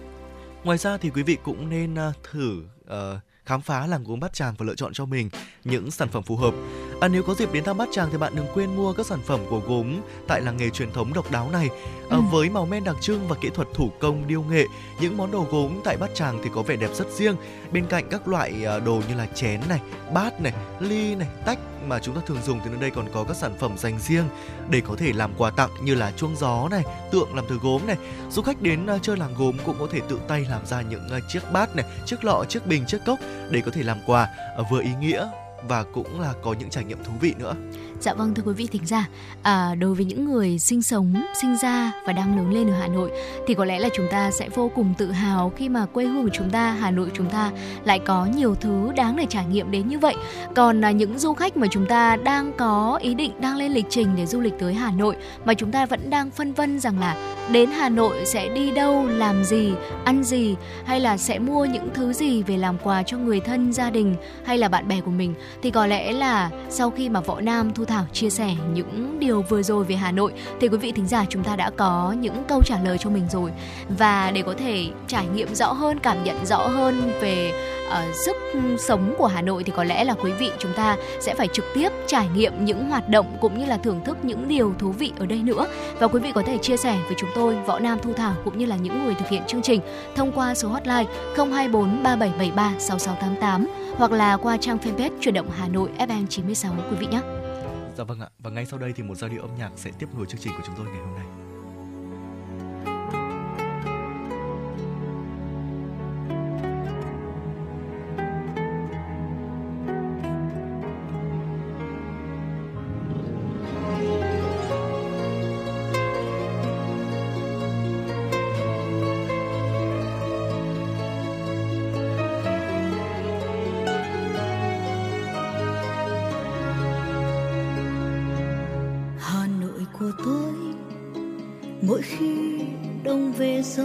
Ngoài ra thì quý vị cũng nên uh, thử uh, khám phá làng gốm Bát Tràng và lựa chọn cho mình những sản phẩm phù hợp. À, nếu có dịp đến thăm Bát Tràng thì bạn đừng quên mua các sản phẩm của gốm tại làng nghề truyền thống độc đáo này. À, Ừ. Với màu men đặc trưng và kỹ thuật thủ công điêu nghệ, những món đồ gốm tại Bát Tràng thì có vẻ đẹp rất riêng. Bên cạnh các loại à, đồ như là chén này, bát này, ly này, tách mà chúng ta thường dùng thì nơi đây còn có các sản phẩm dành riêng để có thể làm quà tặng như là chuông gió này, tượng làm từ gốm này. Du khách đến à, chơi làng gốm cũng có thể tự tay làm ra những à, chiếc bát này, chiếc lọ, chiếc bình, chiếc cốc để có thể làm quà vừa ý nghĩa và cũng là có những trải nghiệm thú vị nữa. Dạ vâng thưa quý vị thính giả, à, đối với những người sinh sống, sinh ra và đang lớn lên ở Hà Nội thì có lẽ là chúng ta sẽ vô cùng tự hào khi mà quê hương của chúng ta, Hà Nội chúng ta lại có nhiều thứ đáng để trải nghiệm đến như vậy. Còn à, những du khách mà chúng ta đang có ý định đang lên lịch trình để du lịch tới Hà Nội mà chúng ta vẫn đang phân vân rằng là đến Hà Nội sẽ đi đâu, làm gì, ăn gì hay là sẽ mua những thứ gì về làm quà cho người thân, gia đình hay là bạn bè của mình thì có lẽ là sau khi mà Võ Nam Thu Thảo chia sẻ những điều vừa rồi về Hà Nội. Thì quý vị thính giả chúng ta đã có những câu trả lời cho mình rồi. Và để có thể trải nghiệm rõ hơn, cảm nhận rõ hơn về uh, sức sống của Hà Nội thì có lẽ là quý vị chúng ta sẽ phải trực tiếp trải nghiệm những hoạt động cũng như là thưởng thức những điều thú vị ở đây nữa. Và quý vị có thể chia sẻ với chúng tôi Võ Nam Thu Thảo cũng như là những người thực hiện chương trình thông qua số hotline 024 3773 6688 hoặc là qua trang fanpage chuyển động Hà Nội FM 96 quý vị nhé. Dạ vâng ạ. Và ngay sau đây thì một giai điệu âm nhạc sẽ tiếp nối chương trình của chúng tôi ngày hôm nay. Đông về gió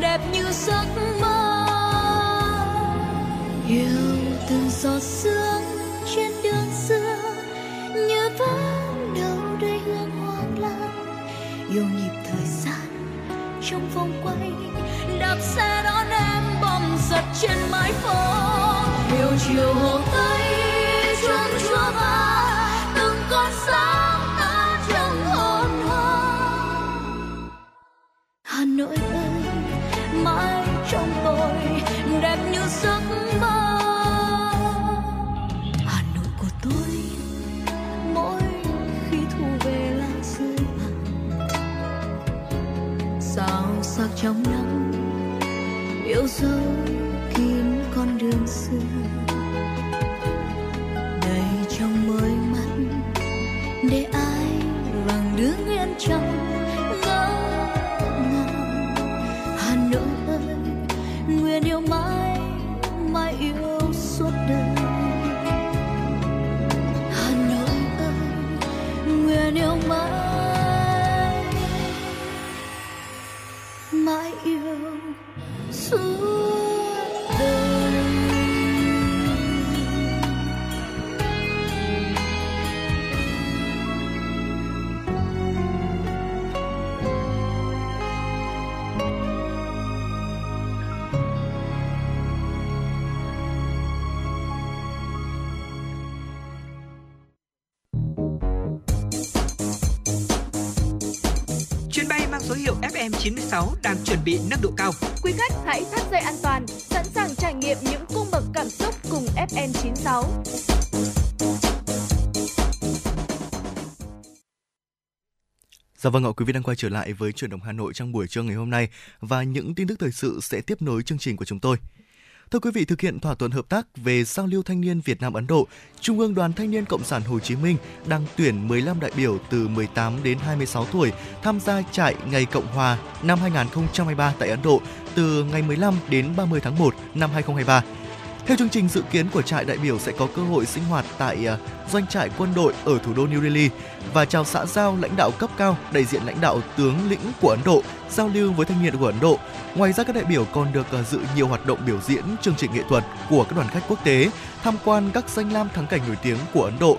đẹp như giấc mơ. Yêu từng giọt sương trên đường xưa, như vẫn đâu đây hương hoang lan yêu nhịp thời gian trong vòng quay, đạp xe đón em bom giật trên mái phố yêu chiều hồ tây trong nắng. Yêu dấu nâng độ cao. Quý khách hãy thắt dây an toàn, sẵn sàng trải nghiệm những cung bậc cảm xúc cùng FN96. Dạ vâng ạ, quý vị đang quay trở lại với chuyển động Hà Nội trong buổi trưa ngày hôm nay và những tin tức thời sự sẽ tiếp nối chương trình của chúng tôi. Thưa quý vị, thực hiện thỏa thuận hợp tác về giao lưu thanh niên Việt Nam Ấn Độ, Trung ương Đoàn Thanh niên Cộng sản Hồ Chí Minh đang tuyển 15 đại biểu từ 18 đến 26 tuổi tham gia trại Ngày Cộng Hòa năm 2023 tại Ấn Độ từ ngày 15 đến 30 tháng 1 năm 2023. Theo chương trình dự kiến của trại đại biểu sẽ có cơ hội sinh hoạt tại à, doanh trại quân đội ở thủ đô New Delhi và chào xã giao lãnh đạo cấp cao, đại diện lãnh đạo tướng lĩnh của Ấn Độ, giao lưu với thanh niên của Ấn Độ. Ngoài ra các đại biểu còn được à, dự nhiều hoạt động biểu diễn, chương trình nghệ thuật của các đoàn khách quốc tế, tham quan các danh lam thắng cảnh nổi tiếng của Ấn Độ.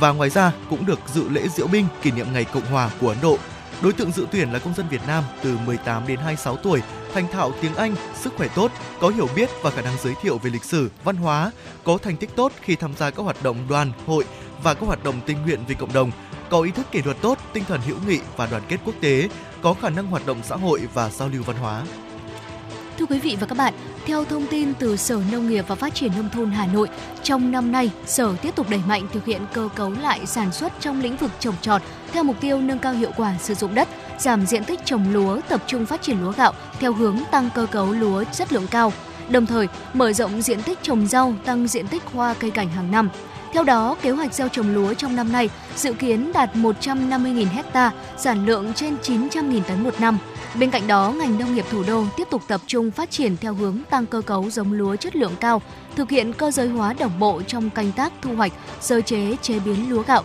Và ngoài ra cũng được dự lễ diễu binh kỷ niệm ngày Cộng hòa của Ấn Độ. Đối tượng dự tuyển là công dân Việt Nam từ 18 đến 26 tuổi, thành thạo tiếng Anh, sức khỏe tốt, có hiểu biết và khả năng giới thiệu về lịch sử, văn hóa, có thành tích tốt khi tham gia các hoạt động đoàn, hội và các hoạt động tình nguyện vì cộng đồng, có ý thức kỷ luật tốt, tinh thần hữu nghị và đoàn kết quốc tế, có khả năng hoạt động xã hội và giao lưu văn hóa. Thưa quý vị và các bạn, theo thông tin từ Sở Nông nghiệp và Phát triển Nông thôn Hà Nội, trong năm nay, Sở tiếp tục đẩy mạnh thực hiện cơ cấu lại sản xuất trong lĩnh vực trồng trọt theo mục tiêu nâng cao hiệu quả sử dụng đất, giảm diện tích trồng lúa, tập trung phát triển lúa gạo theo hướng tăng cơ cấu lúa chất lượng cao, đồng thời mở rộng diện tích trồng rau, tăng diện tích hoa cây cảnh hàng năm. Theo đó, kế hoạch gieo trồng lúa trong năm nay dự kiến đạt 150.000 ha, sản lượng trên 900.000 tấn một năm. Bên cạnh đó, ngành nông nghiệp thủ đô tiếp tục tập trung phát triển theo hướng tăng cơ cấu giống lúa chất lượng cao, thực hiện cơ giới hóa đồng bộ trong canh tác thu hoạch, sơ chế chế biến lúa gạo.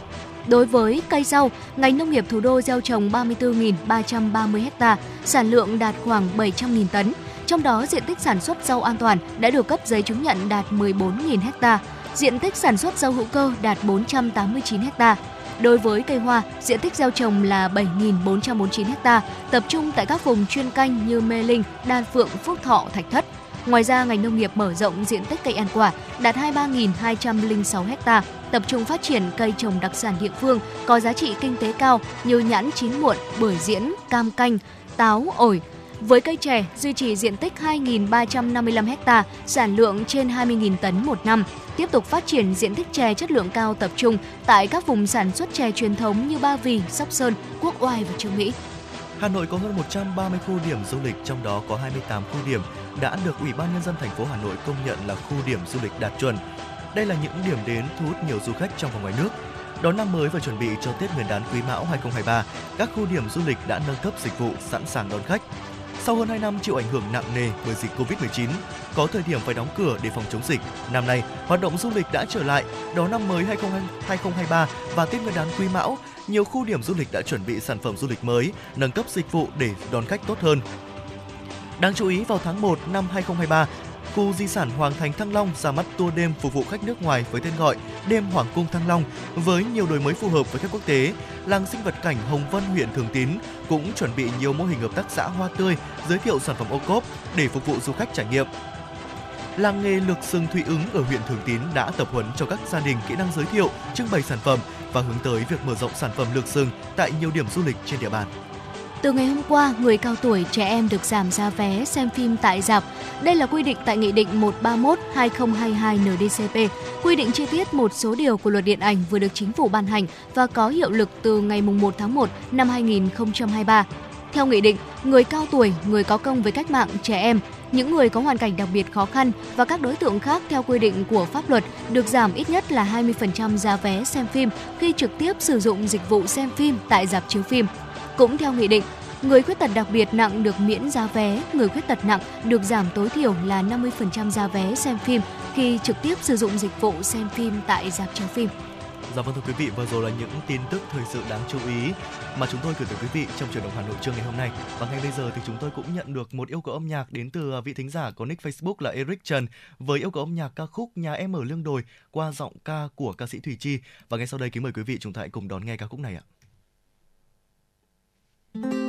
Đối với cây rau, ngành nông nghiệp thủ đô gieo trồng 34.330 ha, sản lượng đạt khoảng 700.000 tấn. Trong đó, diện tích sản xuất rau an toàn đã được cấp giấy chứng nhận đạt 14.000 ha, diện tích sản xuất rau hữu cơ đạt 489 ha. Đối với cây hoa, diện tích gieo trồng là 7.449 ha, tập trung tại các vùng chuyên canh như Mê Linh, Đan Phượng, Phúc Thọ, Thạch Thất. Ngoài ra, ngành nông nghiệp mở rộng diện tích cây ăn quả đạt 23.206 ha, tập trung phát triển cây trồng đặc sản địa phương có giá trị kinh tế cao như nhãn chín muộn, bưởi diễn, cam canh, táo, ổi. Với cây chè, duy trì diện tích 2.355 ha, sản lượng trên 20.000 tấn một năm. Tiếp tục phát triển diện tích chè chất lượng cao tập trung tại các vùng sản xuất chè truyền thống như Ba Vì, Sóc Sơn, Quốc Oai và Trương Mỹ. Hà Nội có hơn 130 khu điểm du lịch, trong đó có 28 khu điểm đã được Ủy ban nhân dân thành phố Hà Nội công nhận là khu điểm du lịch đạt chuẩn. Đây là những điểm đến thu hút nhiều du khách trong và ngoài nước. Đón năm mới và chuẩn bị cho Tết Nguyên đán Quý Mão 2023, các khu điểm du lịch đã nâng cấp dịch vụ sẵn sàng đón khách. Sau hơn 2 năm chịu ảnh hưởng nặng nề bởi dịch Covid-19, có thời điểm phải đóng cửa để phòng chống dịch, năm nay hoạt động du lịch đã trở lại. Đón năm mới 2023 và Tết Nguyên đán Quý Mão, nhiều khu điểm du lịch đã chuẩn bị sản phẩm du lịch mới, nâng cấp dịch vụ để đón khách tốt hơn. Đáng chú ý vào tháng 1 năm 2023, khu di sản Hoàng Thành Thăng Long ra mắt tour đêm phục vụ khách nước ngoài với tên gọi Đêm Hoàng cung Thăng Long với nhiều đổi mới phù hợp với khách quốc tế. Làng sinh vật cảnh Hồng Vân huyện Thường Tín cũng chuẩn bị nhiều mô hình hợp tác xã hoa tươi, giới thiệu sản phẩm ô cốp để phục vụ du khách trải nghiệm. Làng nghề lược sừng thủy ứng ở huyện Thường Tín đã tập huấn cho các gia đình kỹ năng giới thiệu, trưng bày sản phẩm và hướng tới việc mở rộng sản phẩm lược sừng tại nhiều điểm du lịch trên địa bàn. Từ ngày hôm qua, người cao tuổi, trẻ em được giảm giá vé xem phim tại dạp. Đây là quy định tại Nghị định 131/2022 NDCP, quy định chi tiết một số điều của luật điện ảnh vừa được chính phủ ban hành và có hiệu lực từ ngày 1 tháng 1 năm 2023. Theo nghị định, người cao tuổi, người có công với cách mạng, trẻ em, những người có hoàn cảnh đặc biệt khó khăn và các đối tượng khác theo quy định của pháp luật được giảm ít nhất là 20% giá vé xem phim khi trực tiếp sử dụng dịch vụ xem phim tại dạp chiếu phim. Cũng theo nghị định, người khuyết tật đặc biệt nặng được miễn giá vé, người khuyết tật nặng được giảm tối thiểu là 50% giá vé xem phim khi trực tiếp sử dụng dịch vụ xem phim tại dạp chiếu phim. Dạ vâng thưa quý vị, vừa rồi là những tin tức thời sự đáng chú ý mà chúng tôi gửi tới quý vị trong truyền động Hà Nội trưa ngày hôm nay. Và ngay bây giờ thì chúng tôi cũng nhận được một yêu cầu âm nhạc đến từ vị thính giả có nick Facebook là Eric Trần với yêu cầu âm nhạc ca khúc Nhà em ở Lương Đồi qua giọng ca của ca sĩ Thủy Chi. Và ngay sau đây kính mời quý vị chúng ta hãy cùng đón nghe ca khúc này ạ. Thank you.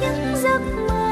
những giấc mơ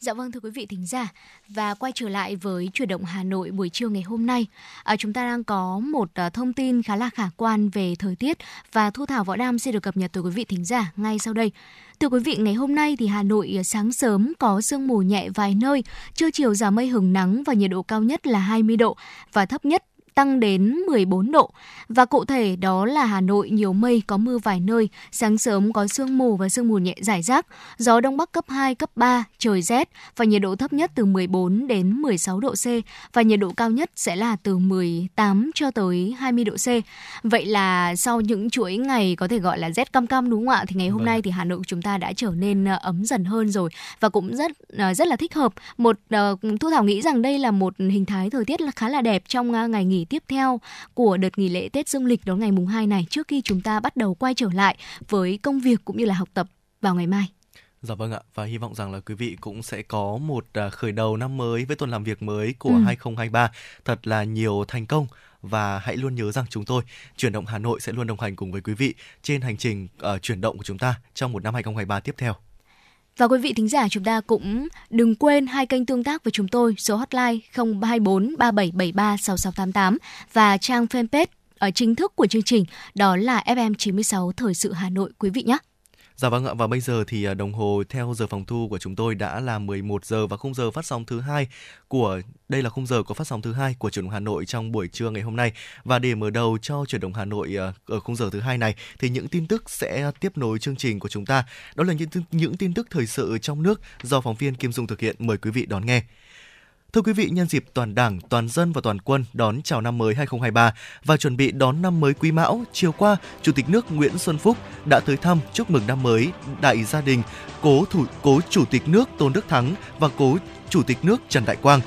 Dạ vâng thưa quý vị thính giả và quay trở lại với chuyển động Hà Nội buổi chiều ngày hôm nay. À, chúng ta đang có một à, thông tin khá là khả quan về thời tiết và Thu Thảo Võ Đam sẽ được cập nhật tới quý vị thính giả ngay sau đây. Thưa quý vị, ngày hôm nay thì Hà Nội à, sáng sớm có sương mù nhẹ vài nơi, trưa chiều giảm mây hừng nắng và nhiệt độ cao nhất là 20 độ và thấp nhất tăng đến 14 độ. Và cụ thể đó là Hà Nội nhiều mây có mưa vài nơi, sáng sớm có sương mù và sương mù nhẹ rải rác, gió đông bắc cấp 2, cấp 3, trời rét và nhiệt độ thấp nhất từ 14 đến 16 độ C và nhiệt độ cao nhất sẽ là từ 18 cho tới 20 độ C. Vậy là sau những chuỗi ngày có thể gọi là rét căm căm đúng không ạ? Thì ngày hôm Vâng. nay thì Hà Nội của chúng ta đã trở nên ờ, ấm dần hơn rồi và cũng rất ờ, rất là thích hợp. Một ờ, Thu Thảo nghĩ rằng đây là một hình thái thời tiết là khá là đẹp trong ngày nghỉ tiếp theo của đợt nghỉ lễ Tết Dương lịch đó ngày mùng 2 này trước khi chúng ta bắt đầu quay trở lại với công việc cũng như là học tập vào ngày mai. Dạ vâng ạ và hy vọng rằng là quý vị cũng sẽ có một à, khởi đầu năm mới với tuần làm việc mới của Ừ. 2023 thật là nhiều thành công và hãy luôn nhớ rằng chúng tôi chuyển động Hà Nội sẽ luôn đồng hành cùng với quý vị trên hành trình ờ, chuyển động của chúng ta trong một năm 2023 tiếp theo. Và quý vị thính giả, chúng ta cũng đừng quên hai kênh tương tác với chúng tôi, số hotline 024 3773 6688 và trang fanpage ở chính thức của chương trình, đó là FM 96 Thời sự Hà Nội, quý vị nhé. Dạ vâng ạ, và bây giờ thì à, đồng hồ theo giờ phòng thu của chúng tôi đã là 11 giờ và khung giờ phát sóng thứ hai của, đây là khung giờ của phát sóng thứ hai của chuyển động Hà Nội trong buổi trưa ngày hôm nay. Và để mở đầu cho chuyển động Hà Nội à, ở khung giờ thứ hai này, thì những tin tức sẽ tiếp nối chương trình của chúng ta. Đó là những những tin tức thời sự trong nước do phóng viên Kim Dung thực hiện. Mời quý vị đón nghe. Thưa quý vị, nhân dịp toàn Đảng, toàn dân và toàn quân đón chào năm mới 2023 và chuẩn bị đón năm mới Quý Mão, chiều qua, Chủ tịch nước Nguyễn Xuân Phúc đã tới thăm chúc mừng năm mới đại gia đình cố thủ cố Chủ tịch nước Tôn Đức Thắng và cố Chủ tịch nước Trần Đại Quang.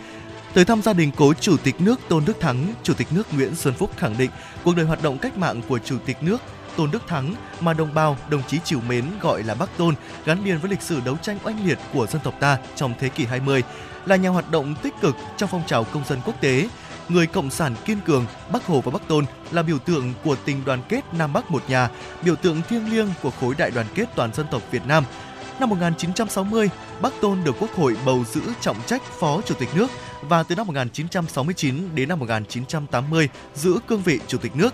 Tới thăm gia đình cố Chủ tịch nước Tôn Đức Thắng, Chủ tịch nước Nguyễn Xuân Phúc khẳng định cuộc đời hoạt động cách mạng của Chủ tịch nước Tôn Đức Thắng mà đồng bào, đồng chí chiều mến gọi là Bắc Tôn gắn liền với lịch sử đấu tranh oanh liệt của dân tộc ta trong thế kỷ 20, là nhà hoạt động tích cực trong phong trào công dân quốc tế, người cộng sản kiên cường, Bắc Hồ và Bắc Tôn là biểu tượng của tình đoàn kết Nam Bắc một nhà, biểu tượng thiêng liêng của khối đại đoàn kết toàn dân tộc Việt Nam. Năm 1960, Bắc Tôn được Quốc hội bầu giữ trọng trách Phó Chủ tịch nước và từ năm 1969 đến năm 1980 giữ cương vị Chủ tịch nước.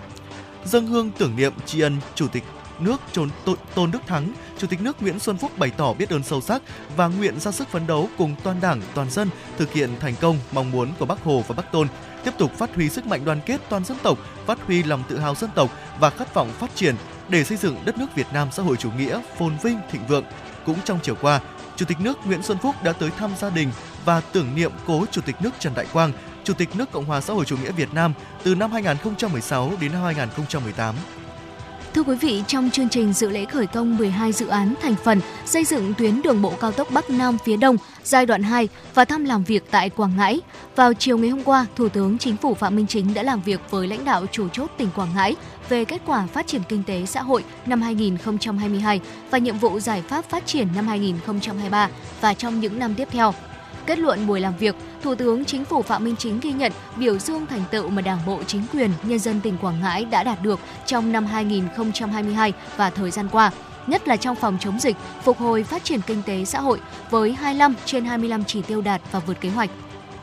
Dâng hương tưởng niệm tri ân Chủ tịch nước Tôn, Tôn Đức Thắng, Chủ tịch nước Nguyễn Xuân Phúc bày tỏ biết ơn sâu sắc và nguyện ra sức phấn đấu cùng toàn Đảng, toàn dân thực hiện thành công mong muốn của Bắc Hồ và Bắc Tôn, tiếp tục phát huy sức mạnh đoàn kết toàn dân tộc, phát huy lòng tự hào dân tộc và khát vọng phát triển để xây dựng đất nước Việt Nam xã hội chủ nghĩa phồn vinh thịnh vượng. Cũng trong chiều qua, Chủ tịch nước Nguyễn Xuân Phúc đã tới thăm gia đình và tưởng niệm cố Chủ tịch nước Trần Đại Quang, Chủ tịch nước Cộng hòa xã hội chủ nghĩa Việt Nam từ năm 2016 đến năm 2018. Thưa quý vị, trong chương trình dự lễ khởi công 12 dự án thành phần xây dựng tuyến đường bộ cao tốc Bắc Nam phía Đông giai đoạn 2 và thăm làm việc tại Quảng Ngãi, vào chiều ngày hôm qua, Thủ tướng Chính phủ Phạm Minh Chính đã làm việc với lãnh đạo chủ chốt tỉnh Quảng Ngãi về kết quả phát triển kinh tế xã hội năm 2022 và nhiệm vụ giải pháp phát triển năm 2023 và trong những năm tiếp theo. Kết luận buổi làm việc, Thủ tướng Chính phủ Phạm Minh Chính ghi nhận, biểu dương thành tựu mà Đảng bộ, chính quyền, nhân dân tỉnh Quảng Ngãi đã đạt được trong năm 2022 và thời gian qua, nhất là trong phòng chống dịch, phục hồi phát triển kinh tế xã hội với 25 trên 25 chỉ tiêu đạt và vượt kế hoạch.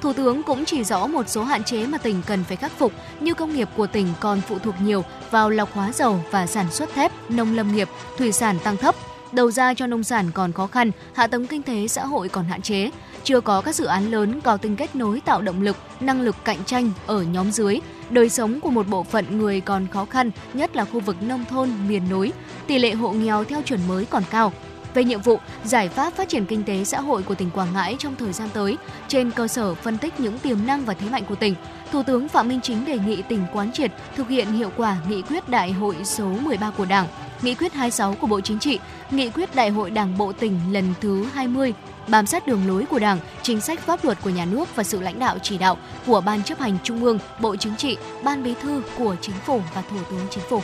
Thủ tướng cũng chỉ rõ một số hạn chế mà tỉnh cần phải khắc phục như công nghiệp của tỉnh còn phụ thuộc nhiều vào lọc hóa dầu và sản xuất thép, nông lâm nghiệp, thủy sản tăng thấp, đầu ra cho nông sản còn khó khăn, hạ tầng kinh tế xã hội còn hạn chế, chưa có các dự án lớn có tính kết nối tạo động lực, năng lực cạnh tranh ở nhóm dưới, đời sống của một bộ phận người còn khó khăn, nhất là khu vực nông thôn, miền núi, tỷ lệ hộ nghèo theo chuẩn mới còn cao. Về nhiệm vụ, giải pháp phát triển kinh tế xã hội của tỉnh Quảng Ngãi trong thời gian tới, trên cơ sở phân tích những tiềm năng và thế mạnh của tỉnh, Thủ tướng Phạm Minh Chính đề nghị tỉnh quán triệt thực hiện hiệu quả nghị quyết đại hội số 13 của Đảng, nghị quyết 26 của Bộ Chính trị, nghị quyết đại hội Đảng bộ tỉnh lần thứ 20 bám sát đường lối của Đảng, chính sách pháp luật của nhà nước và sự lãnh đạo chỉ đạo của Ban chấp hành Trung ương, Bộ Chính trị, Ban Bí thư của Chính phủ và Thủ tướng Chính phủ.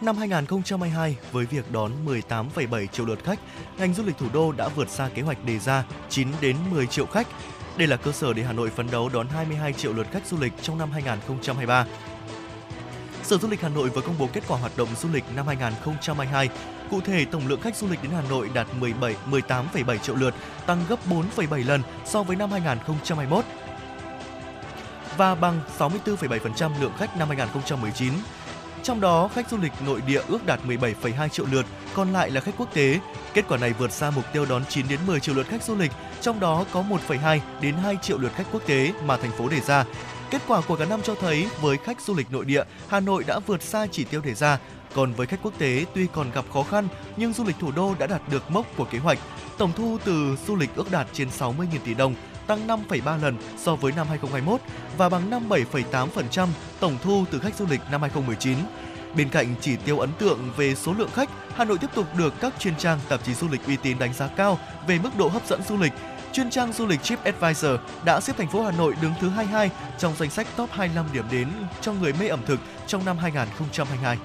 Năm 2022, với việc đón 18,7 triệu lượt khách, ngành du lịch thủ đô đã vượt xa kế hoạch đề ra 9 đến 10 triệu khách. Đây là cơ sở để Hà Nội phấn đấu đón 22 triệu lượt khách du lịch trong năm 2023. Sở Du lịch Hà Nội vừa công bố kết quả hoạt động du lịch năm 2022. Cụ thể, tổng lượng khách du lịch đến Hà Nội đạt 17 18,7 triệu lượt, tăng gấp 4,7 lần so với năm 2021 và bằng 64,7% lượng khách năm 2019. Trong đó, khách du lịch nội địa ước đạt 17,2 triệu lượt, còn lại là khách quốc tế. Kết quả này vượt xa mục tiêu đón 9 đến 10 triệu lượt khách du lịch, trong đó có 1,2 đến 2 triệu lượt khách quốc tế mà thành phố đề ra. Kết quả của cả năm cho thấy với khách du lịch nội địa, Hà Nội đã vượt xa chỉ tiêu đề ra. Còn với khách quốc tế tuy còn gặp khó khăn nhưng du lịch thủ đô đã đạt được mốc của kế hoạch. Tổng thu từ du lịch ước đạt trên 60.000 tỷ đồng, tăng 5,3 lần so với năm 2021 và bằng 57,8% tổng thu từ khách du lịch năm 2019. Bên cạnh chỉ tiêu ấn tượng về số lượng khách, Hà Nội tiếp tục được các chuyên trang tạp chí du lịch uy tín đánh giá cao về mức độ hấp dẫn du lịch. Chuyên trang du lịch TripAdvisor đã xếp thành phố Hà Nội đứng thứ 22 trong danh sách top 25 điểm đến cho người mê ẩm thực trong năm 2022.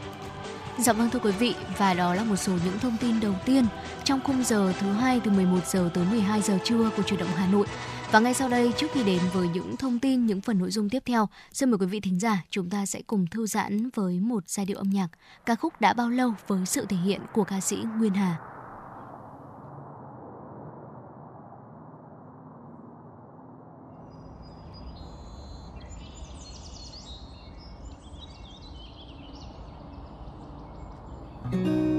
Dạ vâng thưa quý vị và đó là một số những thông tin đầu tiên trong khung giờ thứ hai từ 11 giờ tới 12 giờ trưa của Chủ động Hà Nội. Và ngay sau đây trước khi đến với những thông tin, những phần nội dung tiếp theo, xin mời quý vị thính giả chúng ta sẽ cùng thư giãn với một giai điệu âm nhạc ca khúc đã bao lâu với sự thể hiện của ca sĩ Nguyên Hà. Đã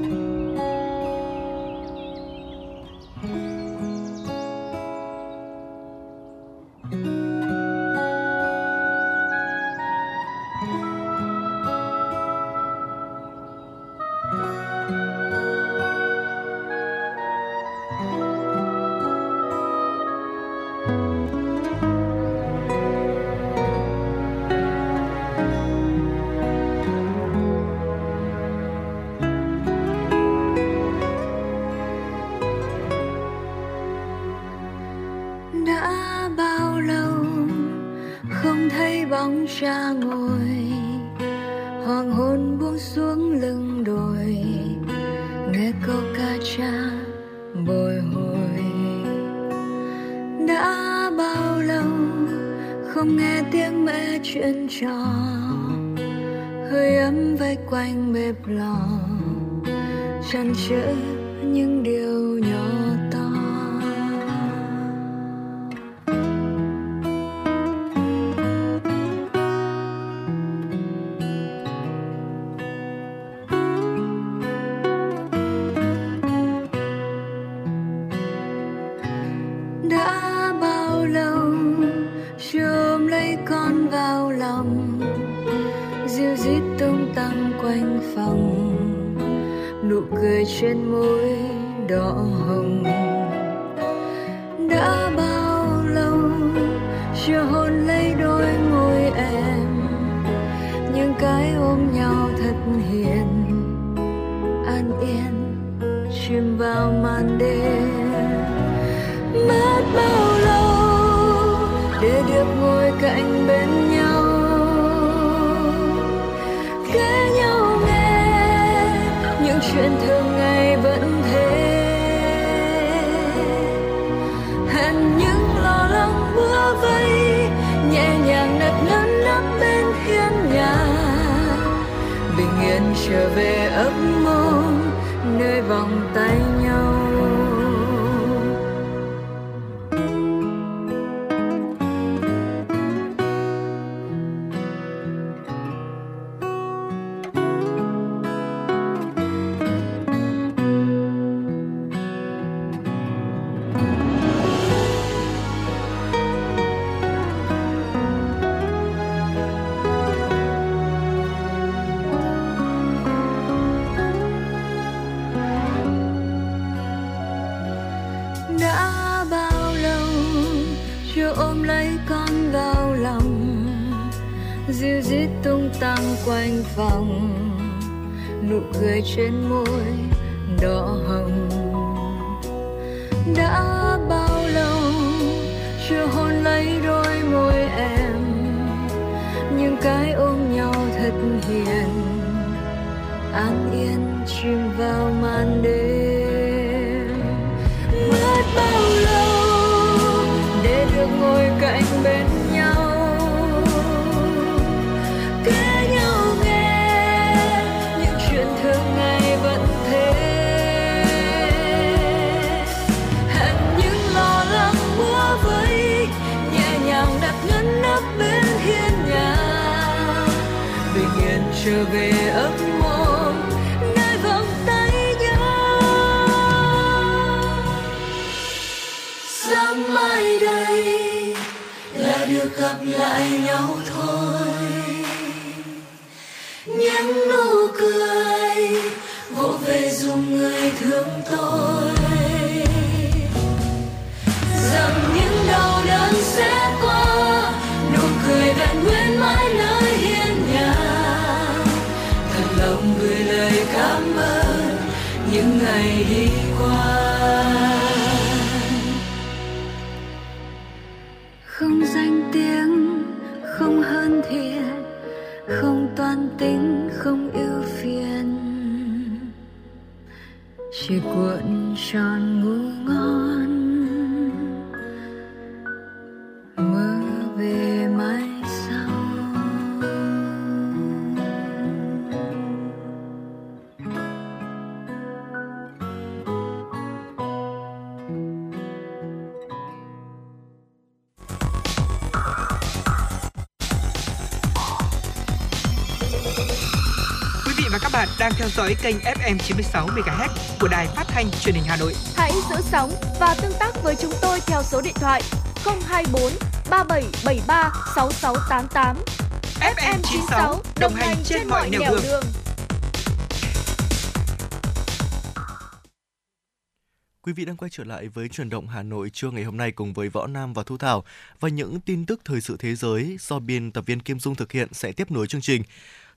quanh phòng, nụ cười trên môi đỏ hồng. Đã bao lâu chưa hôn lấy đôi môi em, nhưng cái ôm nhau thật hiền. An yên chìm vào màn đêm. Mất bao lâu để được ngồi cạnh bên trở về ấm môn nơi vòng tay nhau. Sáng mai đây là được gặp lại nhau thôi. Những nụ cười vỗ về dùng người thương tôi. Rằng những đau đớn sẽ ngày đi kênh FM 96 MHz của đài phát thanh truyền hình Hà Nội. Hãy giữ sóng và tương tác với chúng tôi theo số điện thoại 024 3773 6688. FM 96 đồng hành trên mọi nẻo đường. Quý vị đang quay trở lại với chuyển động Hà Nội trưa ngày hôm nay cùng với Võ Nam và Thu Thảo và những tin tức thời sự thế giới do biên tập viên Kim Dung thực hiện sẽ tiếp nối chương trình.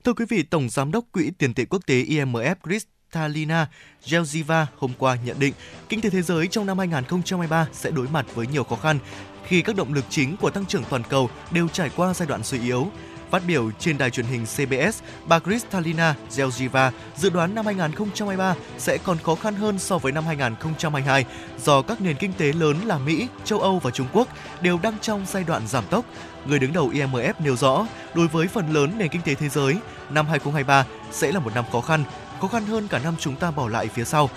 Thưa quý vị, Tổng Giám đốc Quỹ tiền tệ quốc tế IMF Kristalina Georgieva hôm qua nhận định kinh tế thế giới trong năm 2023 sẽ đối mặt với nhiều khó khăn khi các động lực chính của tăng trưởng toàn cầu đều trải qua giai đoạn suy yếu. Phát biểu trên đài truyền hình CBS, bà Kristalina Georgieva dự đoán năm 2023 sẽ còn khó khăn hơn so với năm 2022 do các nền kinh tế lớn là Mỹ, châu Âu và Trung Quốc đều đang trong giai đoạn giảm tốc. Người đứng đầu IMF nêu rõ, đối với phần lớn nền kinh tế thế giới, năm 2023 sẽ là một năm khó khăn, khó khăn hơn cả năm chúng ta bỏ lại phía sau.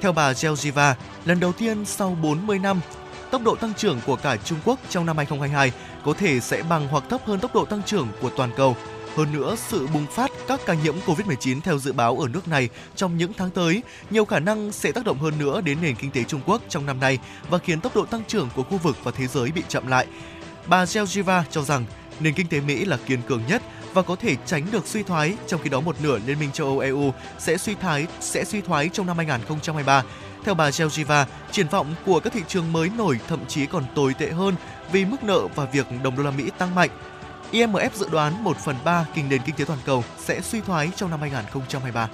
Theo bà Georgieva, lần đầu tiên sau 40 năm, tốc độ tăng trưởng của cả Trung Quốc trong năm 2022 có thể sẽ bằng hoặc thấp hơn tốc độ tăng trưởng của toàn cầu. Hơn nữa, sự bùng phát các ca nhiễm COVID-19 theo dự báo ở nước này trong những tháng tới nhiều khả năng sẽ tác động hơn nữa đến nền kinh tế Trung Quốc trong năm nay và khiến tốc độ tăng trưởng của khu vực và thế giới bị chậm lại. Bà Georgieva cho rằng nền kinh tế Mỹ là kiên cường nhất và có thể tránh được suy thoái, trong khi đó một nửa Liên minh châu Âu EU sẽ suy thoái sẽ suy thoái trong năm 2023. Theo bà Georgieva, triển vọng của các thị trường mới nổi thậm chí còn tồi tệ hơn vì mức nợ và việc đồng đô la Mỹ tăng mạnh. IMF dự đoán 1 phần 3 kinh nền kinh tế toàn cầu sẽ suy thoái trong năm 2023.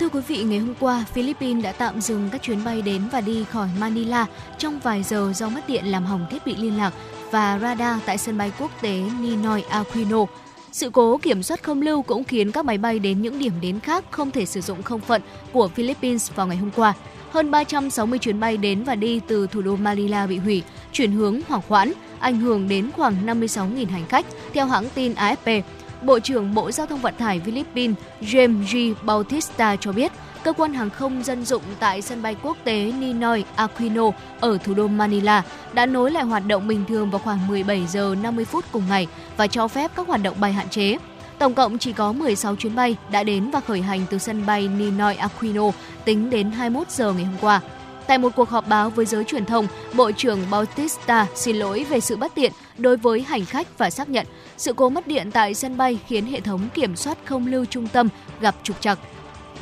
Thưa quý vị, ngày hôm qua, Philippines đã tạm dừng các chuyến bay đến và đi khỏi Manila trong vài giờ do mất điện làm hỏng thiết bị liên lạc và radar tại sân bay quốc tế Ninoy Aquino. Sự cố kiểm soát không lưu cũng khiến các máy bay đến những điểm đến khác không thể sử dụng không phận của Philippines vào ngày hôm qua. Hơn 360 chuyến bay đến và đi từ thủ đô Manila bị hủy, chuyển hướng hoảng hoãn, ảnh hưởng đến khoảng 56.000 hành khách, theo hãng tin AFP. Bộ trưởng Bộ Giao thông Vận tải Philippines James G. Bautista cho biết, cơ quan hàng không dân dụng tại sân bay quốc tế Ninoy Aquino ở thủ đô Manila đã nối lại hoạt động bình thường vào khoảng 17 giờ 50 phút cùng ngày và cho phép các hoạt động bay hạn chế. Tổng cộng chỉ có 16 chuyến bay đã đến và khởi hành từ sân bay Ninoy Aquino tính đến 21 giờ ngày hôm qua. Tại một cuộc họp báo với giới truyền thông, Bộ trưởng Bautista xin lỗi về sự bất tiện đối với hành khách và xác nhận sự cố mất điện tại sân bay khiến hệ thống kiểm soát không lưu trung tâm gặp trục trặc.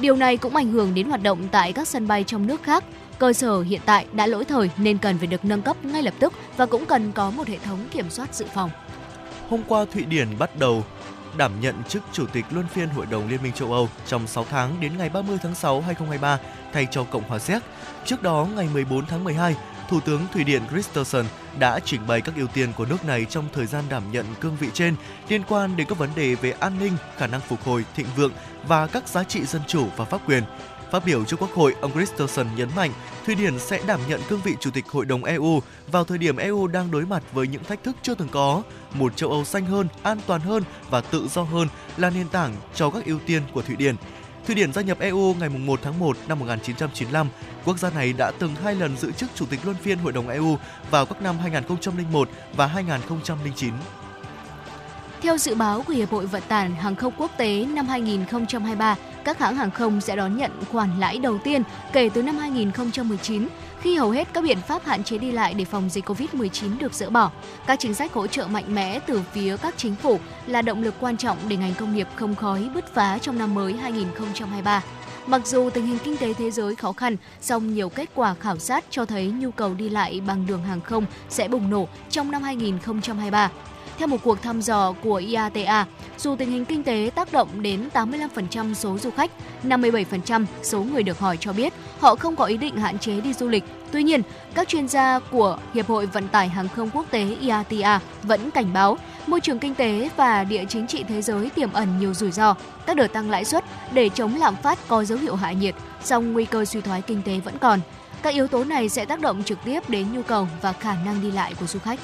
Điều này cũng ảnh hưởng đến hoạt động tại các sân bay trong nước khác. Cơ sở hiện tại đã lỗi thời nên cần phải được nâng cấp ngay lập tức và cũng cần có một hệ thống kiểm soát dự phòng. Hôm qua, Thụy Điển bắt đầu đảm nhận chức Chủ tịch Luân phiên Hội đồng Liên minh châu Âu trong 6 tháng đến ngày 30 tháng 6 2023 thay cho Cộng hòa Séc. Trước đó, ngày 14 tháng 12, Thủ tướng Thụy Điển Christensen đã trình bày các ưu tiên của nước này trong thời gian đảm nhận cương vị trên liên quan đến các vấn đề về an ninh, khả năng phục hồi, thịnh vượng và các giá trị dân chủ và pháp quyền. Phát biểu trước Quốc hội, ông Christensen nhấn mạnh Thụy Điển sẽ đảm nhận cương vị Chủ tịch Hội đồng EU vào thời điểm EU đang đối mặt với những thách thức chưa từng có. Một châu Âu xanh hơn, an toàn hơn và tự do hơn là nền tảng cho các ưu tiên của Thụy Điển. Thụy Điển gia nhập EU ngày 1 tháng 1 năm 1995. Quốc gia này đã từng hai lần giữ chức Chủ tịch Luân phiên Hội đồng EU vào các năm 2001 và 2009. Theo dự báo của Hiệp hội Vận tải Hàng không Quốc tế năm 2023, các hãng hàng không sẽ đón nhận khoản lãi đầu tiên kể từ năm 2019 khi hầu hết các biện pháp hạn chế đi lại để phòng dịch Covid-19 được dỡ bỏ. Các chính sách hỗ trợ mạnh mẽ từ phía các chính phủ là động lực quan trọng để ngành công nghiệp không khói bứt phá trong năm mới 2023. Mặc dù tình hình kinh tế thế giới khó khăn, song nhiều kết quả khảo sát cho thấy nhu cầu đi lại bằng đường hàng không sẽ bùng nổ trong năm 2023. Theo một cuộc thăm dò của IATA, dù tình hình kinh tế tác động đến 85% số du khách, 57% số người được hỏi cho biết họ không có ý định hạn chế đi du lịch. Tuy nhiên, các chuyên gia của Hiệp hội Vận tải Hàng không Quốc tế IATA vẫn cảnh báo môi trường kinh tế và địa chính trị thế giới tiềm ẩn nhiều rủi ro. Các đợt tăng lãi suất để chống lạm phát có dấu hiệu hạ nhiệt, song nguy cơ suy thoái kinh tế vẫn còn. Các yếu tố này sẽ tác động trực tiếp đến nhu cầu và khả năng đi lại của du khách.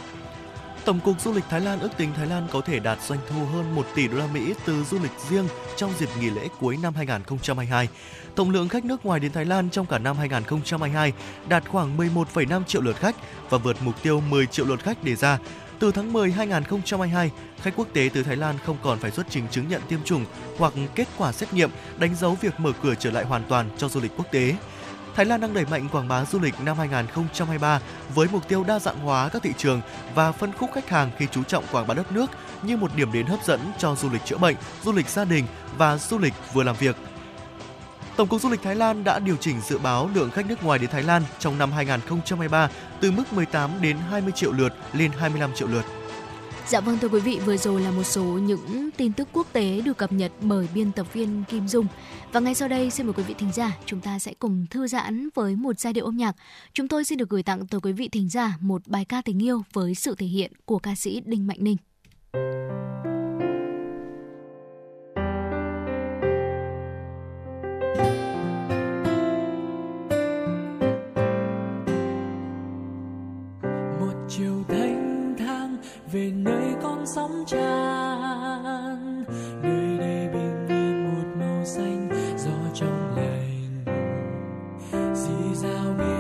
Tổng cục Du lịch Thái Lan ước tính Thái Lan có thể đạt doanh thu hơn 1 tỷ đô la Mỹ từ du lịch riêng trong dịp nghỉ lễ cuối năm 2022. Tổng lượng khách nước ngoài đến Thái Lan trong cả năm 2022 đạt khoảng 11,5 triệu lượt khách và vượt mục tiêu 10 triệu lượt khách đề ra. Từ tháng 10 2022, khách quốc tế từ Thái Lan không còn phải xuất trình chứng nhận tiêm chủng hoặc kết quả xét nghiệm đánh dấu việc mở cửa trở lại hoàn toàn cho du lịch quốc tế. Thái Lan đang đẩy mạnh quảng bá du lịch năm 2023 với mục tiêu đa dạng hóa các thị trường và phân khúc khách hàng khi chú trọng quảng bá đất nước như một điểm đến hấp dẫn cho du lịch chữa bệnh, du lịch gia đình và du lịch vừa làm việc. Tổng cục Du lịch Thái Lan đã điều chỉnh dự báo lượng khách nước ngoài đến Thái Lan trong năm 2023 từ mức 18 đến 20 triệu lượt lên 25 triệu lượt. Dạ vâng thưa quý vị, vừa rồi là một số những tin tức quốc tế được cập nhật bởi biên tập viên Kim Dung. Và ngay sau đây xin mời quý vị thính giả, chúng ta sẽ cùng thư giãn với một giai điệu âm nhạc. Chúng tôi xin được gửi tặng tới quý vị thính giả một bài ca tình yêu với sự thể hiện của ca sĩ Đinh Mạnh Ninh. một chiều thanh thang về nơi sóng tràn. Nơi đây bình yên một màu xanh, gió trong lành. Dì dào miền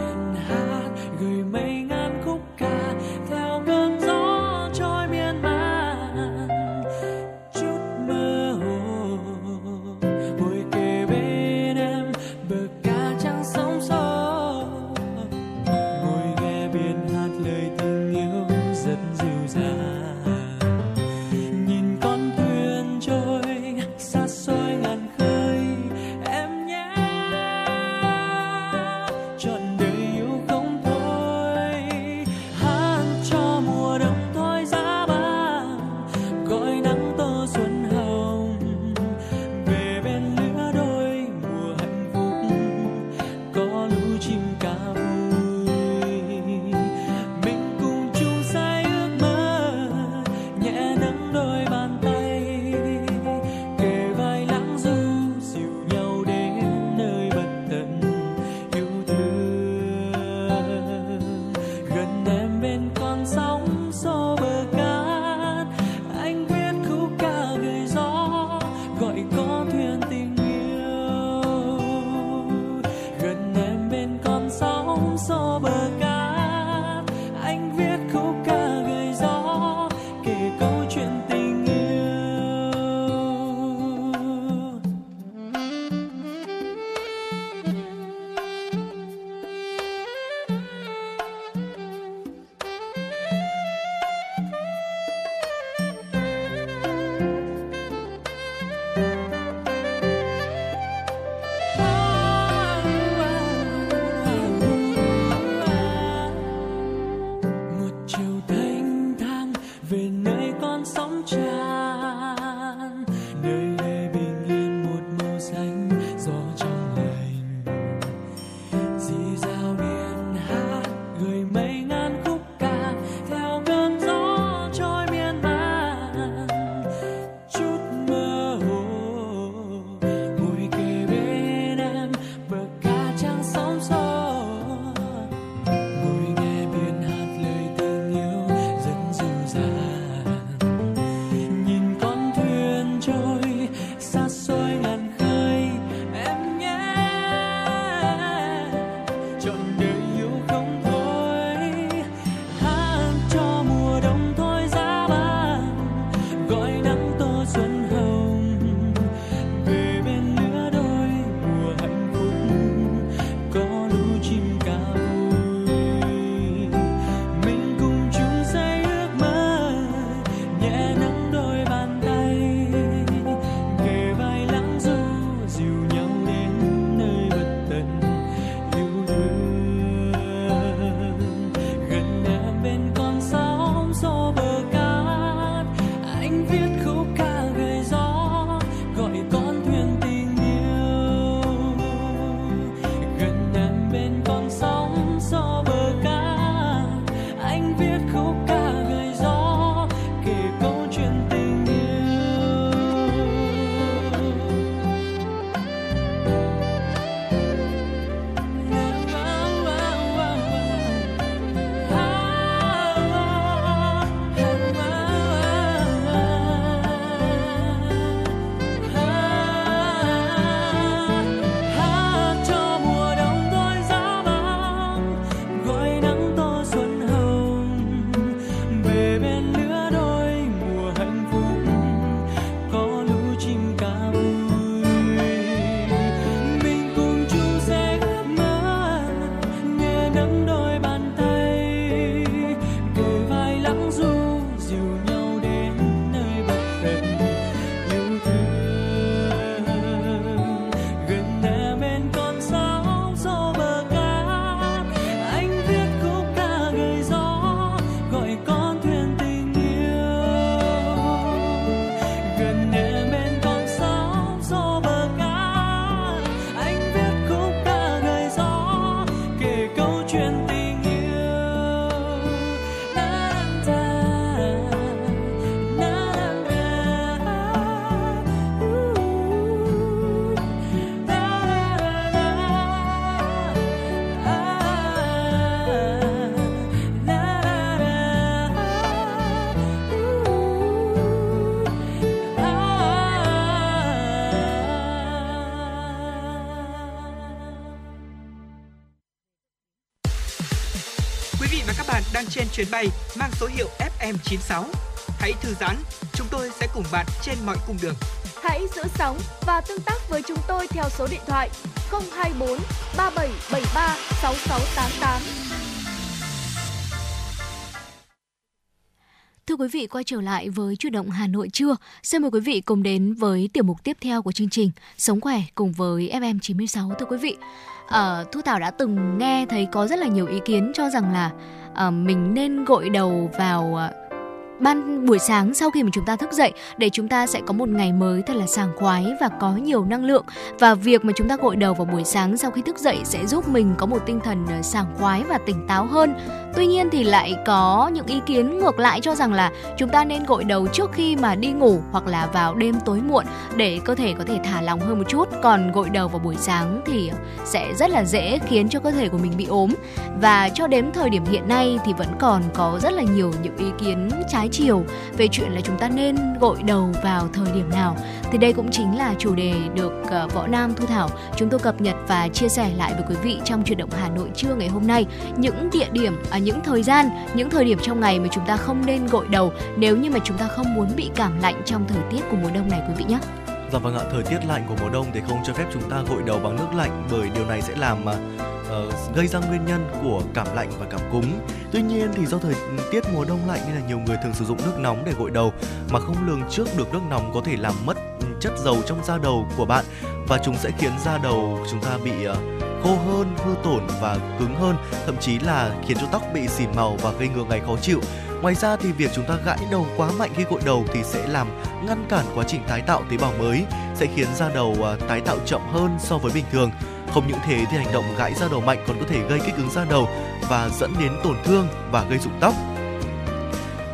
chuyến bay mang số hiệu FM96. Hãy thư giãn, chúng tôi sẽ cùng bạn trên mọi cung đường. Hãy giữ sóng và tương tác với chúng tôi theo số điện thoại 024 3773 6688. Thưa quý vị, quay trở lại với chuyển động Hà Nội trưa. Xin mời quý vị cùng đến với tiểu mục tiếp theo của chương trình Sống khỏe cùng với FM96 thưa quý vị. À, Thu Thảo đã từng nghe thấy có rất là nhiều ý kiến cho rằng là uh, mình nên gội đầu vào ờ, ban buổi sáng sau khi mà chúng ta thức dậy, để chúng ta sẽ có một ngày mới thật là sảng khoái và có nhiều năng lượng và việc mà chúng ta gội đầu vào buổi sáng sau khi thức dậy sẽ giúp mình có một tinh thần ờ, sảng khoái và tỉnh táo hơn. Tuy nhiên thì lại có những ý kiến ngược lại cho rằng là chúng ta nên gội đầu trước khi mà đi ngủ hoặc là vào đêm tối muộn để cơ thể có thể thả lỏng hơn một chút. Còn gội đầu vào buổi sáng thì sẽ rất là dễ khiến cho cơ thể của mình bị ốm. Và cho đến thời điểm hiện nay thì vẫn còn có rất là nhiều những ý kiến trái chiều về chuyện là chúng ta nên gội đầu vào thời điểm nào. Thì đây cũng chính là chủ đề được ờ, võ nam thu thảo chúng tôi cập nhật và chia sẻ lại với quý vị trong chuyển động hà nội trưa ngày hôm nay. Những địa điểm à, những thời gian những thời điểm trong ngày mà chúng ta không nên gội đầu nếu như mà chúng ta không muốn bị cảm lạnh trong thời tiết của mùa đông này quý vị nhé. Dạ vâng ạ, thời tiết lạnh của mùa đông thì không cho phép chúng ta gội đầu bằng nước lạnh bởi điều này sẽ làm uh, gây ra nguyên nhân của cảm lạnh và cảm cúm. Tuy nhiên thì do thời tiết mùa đông lạnh nên là nhiều người thường sử dụng nước nóng để gội đầu mà không lường trước được nước nóng có thể làm mất chất dầu trong da đầu của bạn và chúng sẽ khiến da đầu chúng ta bị uh, khô hơn, hư tổn và cứng hơn, thậm chí là khiến cho tóc bị xỉn màu và gây ngứa ngáy khó chịu. Ngoài ra thì việc chúng ta gãi đầu quá mạnh khi gội đầu thì sẽ làm ngăn cản quá trình tái tạo tế bào mới, sẽ khiến da đầu à, tái tạo chậm hơn so với bình thường. Không những thế thì hành động gãi da đầu mạnh còn có thể gây kích ứng da đầu và dẫn đến tổn thương và gây rụng tóc.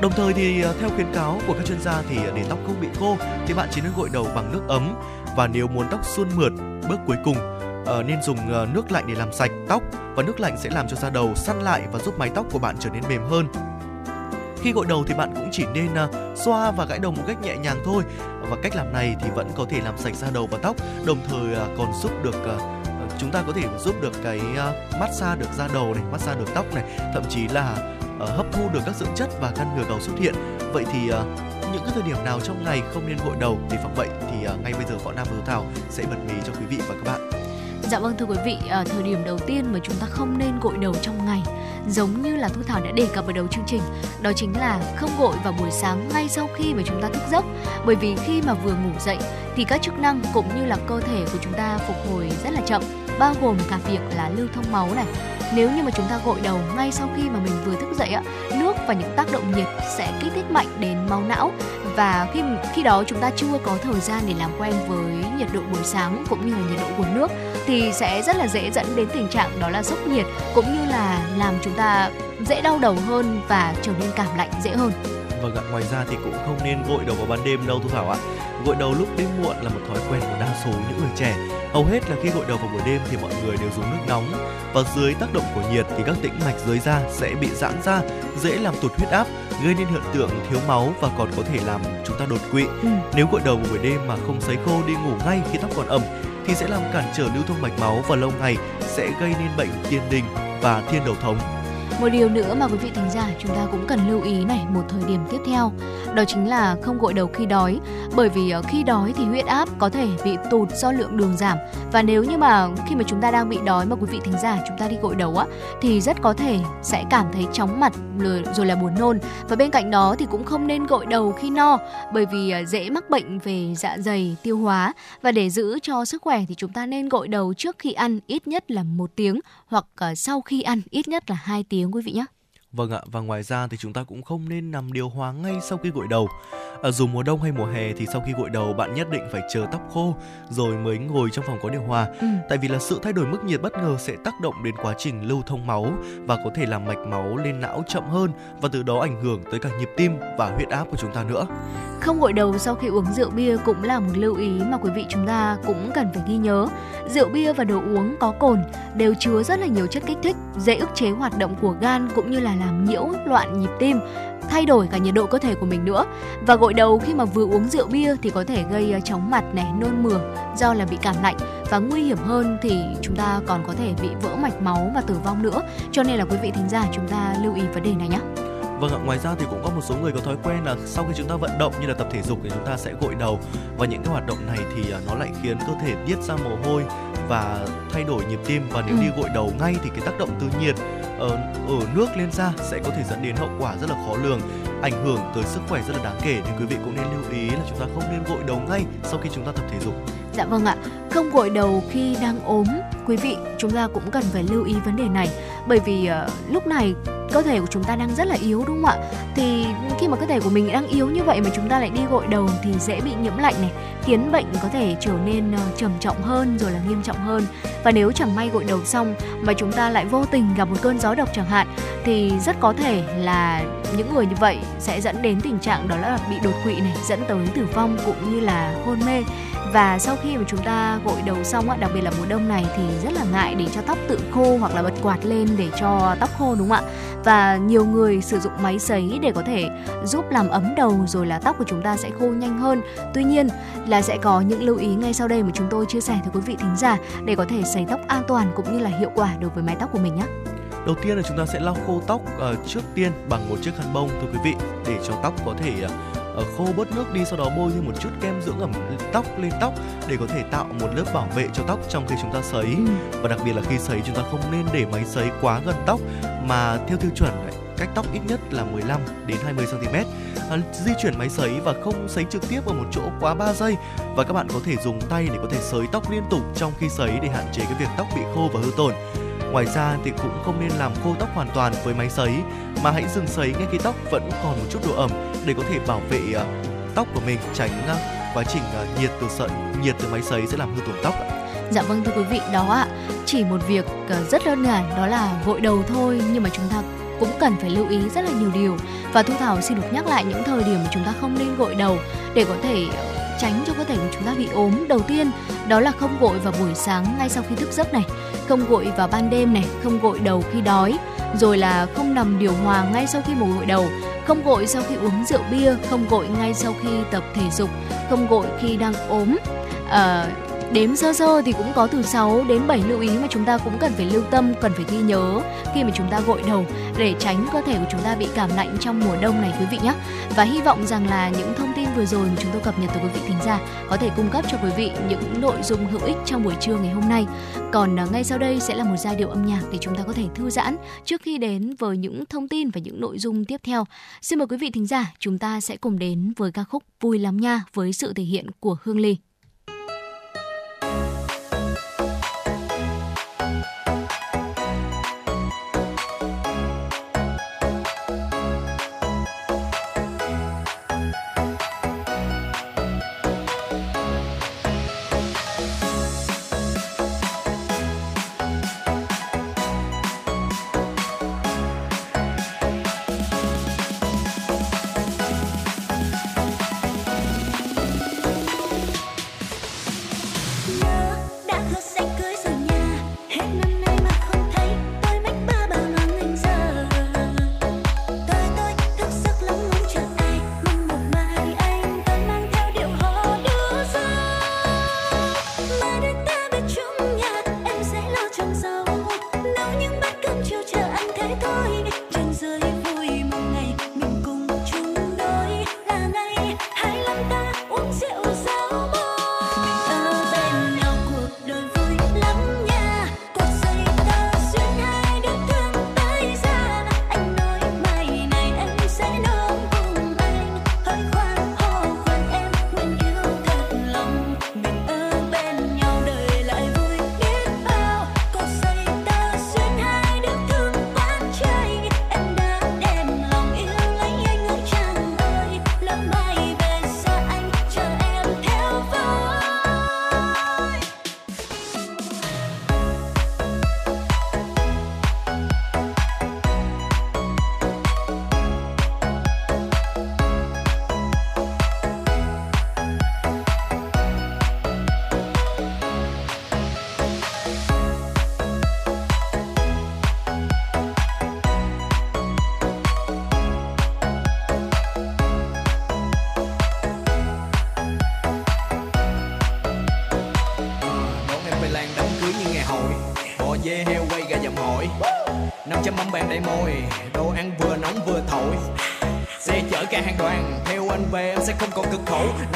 Đồng thời thì à, theo khuyến cáo của các chuyên gia thì để tóc không bị khô thì bạn chỉ nên gội đầu bằng nước ấm và nếu muốn tóc suôn mượt, bước cuối cùng ờ, nên dùng ờ, nước lạnh để làm sạch tóc và nước lạnh sẽ làm cho da đầu săn lại và giúp mái tóc của bạn trở nên mềm hơn. Khi gội đầu thì bạn cũng chỉ nên à, xoa và gãi đầu một cách nhẹ nhàng thôi và cách làm này thì vẫn có thể làm sạch da đầu và tóc, đồng thời à, còn giúp được à, chúng ta có thể giúp được cái massage được da đầu này, massage được tóc này, thậm chí là hấp thu được các dưỡng chất và ngăn ngừa gầu xuất hiện. Vậy thì những cái thời điểm nào trong ngày không nên gội đầu để phòng bệnh thì ngay bây giờ võ nam và thảo sẽ bật mí cho quý vị và các bạn. Dạ vâng thưa quý vị, thời điểm đầu tiên mà chúng ta không nên gội đầu trong ngày giống như là Thu Thảo đã đề cập ở đầu chương trình, đó chính là không gội vào buổi sáng ngay sau khi mà chúng ta thức giấc. Bởi vì khi mà vừa ngủ dậy thì các chức năng cũng như là cơ thể của chúng ta phục hồi rất là chậm, bao gồm cả việc là lưu thông máu này. Nếu như mà chúng ta gội đầu ngay sau khi mà mình vừa thức dậy á nước và những tác động nhiệt sẽ kích thích mạnh đến máu não và khi khi đó chúng ta chưa có thời gian để làm quen với nhiệt độ buổi sáng cũng như là nhiệt độ của nước thì sẽ rất là dễ dẫn đến tình trạng đó là sốc nhiệt cũng như là làm chúng ta dễ đau đầu hơn và trở nên cảm lạnh dễ hơn. Vâng ạ, ngoài ra thì cũng không nên gội đầu vào ban đêm đâu Thu Thảo ạ. Gội đầu lúc đêm muộn là một thói quen của đa số những người trẻ. Hầu hết là khi gội đầu vào buổi đêm thì mọi người đều dùng nước nóng và dưới tác động của nhiệt thì các tĩnh mạch dưới da sẽ bị giãn ra, dễ làm tụt huyết áp, gây nên hiện tượng thiếu máu và còn có thể làm chúng ta đột quỵ. Ừ. Nếu gội đầu vào buổi đêm mà không sấy khô đi ngủ ngay khi tóc còn ẩm thì sẽ làm cản trở lưu thông mạch máu và lâu ngày sẽ gây nên bệnh tiên đình và thiên đầu thống. Một điều nữa mà quý vị thính giả chúng ta cũng cần lưu ý này một thời điểm tiếp theo đó chính là không gội đầu khi đói. Bởi vì ờ, khi đói thì huyết áp có thể bị tụt do lượng đường giảm. Và nếu như mà khi mà chúng ta đang bị đói mà quý vị thính giả chúng ta đi gội đầu á thì rất có thể sẽ cảm thấy chóng mặt rồi, rồi là buồn nôn. Và bên cạnh đó thì cũng không nên gội đầu khi no bởi vì ờ, dễ mắc bệnh về dạ dày tiêu hóa. Và để giữ cho sức khỏe thì chúng ta nên gội đầu trước khi ăn ít nhất là một tiếng hoặc ờ, sau khi ăn ít nhất là hai tiếng tiếng quý vị nhé. Vâng ạ, và ngoài ra thì chúng ta cũng không nên nằm điều hòa ngay sau khi gội đầu. À, dù mùa đông hay mùa hè thì sau khi gội đầu bạn nhất định phải chờ tóc khô rồi mới ngồi trong phòng có điều hòa. Ừ. Tại vì là sự thay đổi mức nhiệt bất ngờ sẽ tác động đến quá trình lưu thông máu và có thể làm mạch máu lên não chậm hơn và từ đó ảnh hưởng tới cả nhịp tim và huyết áp của chúng ta nữa. Không gội đầu sau khi uống rượu bia cũng là một lưu ý mà quý vị chúng ta cũng cần phải ghi nhớ. Rượu bia và đồ uống có cồn đều chứa rất là nhiều chất kích thích, dễ ức chế hoạt động của gan cũng như là làm nhiễu loạn nhịp tim, thay đổi cả nhiệt độ cơ thể của mình nữa. Và gội đầu khi mà vừa uống rượu bia thì có thể gây ờ, chóng mặt này, nôn mửa, do là bị cảm lạnh. Và nguy hiểm hơn thì chúng ta còn có thể bị vỡ mạch máu và tử vong nữa. Cho nên là quý vị thính giả, chúng ta lưu ý vấn đề này nhé. Vâng ạ, ngoài ra thì cũng có một số người có thói quen là sau khi chúng ta vận động như là tập thể dục thì chúng ta sẽ gội đầu. Và những cái hoạt động này thì à, nó lại khiến cơ thể tiết ra mồ hôi và thay đổi nhịp tim. Và nếu Ừ. đi gội đầu ngay thì cái tác động từ nhiệt ở, ở nước lên da sẽ có thể dẫn đến hậu quả rất là khó lường ảnh hưởng tới sức khỏe rất là đáng kể. Nên quý vị cũng nên lưu ý là chúng ta không nên gội đầu ngay sau khi chúng ta tập thể dục. Dạ vâng ạ, không gội đầu khi đang ốm, quý vị chúng ta cũng cần phải lưu ý vấn đề này bởi vì uh, lúc này cơ thể của chúng ta đang rất là yếu đúng không ạ? Thì khi mà cơ thể của mình đang yếu như vậy mà chúng ta lại đi gội đầu thì dễ bị nhiễm lạnh này, khiến bệnh có thể trở nên uh, trầm trọng hơn rồi là nghiêm trọng hơn. Và nếu chẳng may gội đầu xong mà chúng ta lại vô tình gặp một cơn gió độc chẳng hạn thì rất có thể là những người như vậy sẽ dẫn đến tình trạng đó là bị đột quỵ này, dẫn tới tử vong cũng như là hôn mê và sau khi mà chúng ta gội đầu xong á, đặc biệt là mùa đông này thì rất là ngại để cho tóc tự khô hoặc là bật quạt lên để cho tóc khô, đúng không ạ? Và nhiều người sử dụng máy sấy để có thể giúp làm ấm đầu rồi là tóc của chúng ta sẽ khô nhanh hơn. Tuy nhiên là sẽ có những lưu ý ngay sau đây mà chúng tôi chia sẻ với quý vị thính giả để có thể sấy tóc an toàn cũng như là hiệu quả đối với mái tóc của mình nhé. Đầu tiên là chúng ta sẽ lau khô tóc ờ, trước tiên bằng một chiếc khăn bông, thưa quý vị, để cho tóc có thể ờ, khô bớt nước đi sau đó bôi thêm một chút kem dưỡng ẩm tóc lên tóc để có thể tạo một lớp bảo vệ cho tóc trong khi chúng ta sấy và đặc biệt là khi sấy chúng ta không nên để máy sấy quá gần tóc mà theo tiêu chuẩn cách tóc ít nhất là 15 đến 20 cm. À, di chuyển máy sấy và không sấy trực tiếp ở một chỗ quá 3 giây và các bạn có thể dùng tay để có thể sấy tóc liên tục trong khi sấy để hạn chế cái việc tóc bị khô và hư tổn. Ngoài ra thì cũng không nên làm khô tóc hoàn toàn với máy sấy mà hãy dừng sấy ngay khi tóc vẫn còn một chút độ ẩm để có thể bảo vệ à, tóc của mình tránh à, quá trình à, nhiệt từ sợi nhiệt từ máy sấy sẽ làm hư tổn tóc. ạ. Dạ vâng thưa quý vị, đó ạ, chỉ một việc rất đơn giản đó là gội đầu thôi nhưng mà chúng ta cũng cần phải lưu ý rất là nhiều điều và Thu Thảo xin được nhắc lại những thời điểm mà chúng ta không nên gội đầu để có thể tránh cho cơ thể của chúng ta bị ốm. Đầu tiên đó là không gội vào buổi sáng ngay sau khi thức giấc này, không gội vào ban đêm này, không gội đầu khi đói, rồi là không nằm điều hòa ngay sau khi mồ gội đầu, không gội sau khi uống rượu bia, không gội ngay sau khi tập thể dục, không gội khi đang ốm. à, đếm sơ sơ thì cũng có từ 6 đến 7 lưu ý mà chúng ta cũng cần phải lưu tâm, cần phải ghi nhớ khi mà chúng ta gội đầu để tránh cơ thể của chúng ta bị cảm lạnh trong mùa đông này quý vị nhé. Và hy vọng rằng là những thông tin vừa rồi mà chúng tôi cập nhật tới quý vị thính giả có thể cung cấp cho quý vị những nội dung hữu ích trong buổi trưa ngày hôm nay. Còn à, ngay sau đây sẽ là một giai điệu âm nhạc để chúng ta có thể thư giãn trước khi đến với những thông tin và những nội dung tiếp theo. Xin mời quý vị thính giả, chúng ta sẽ cùng đến với ca khúc Vui lắm nha với sự thể hiện của Hương Ly. Không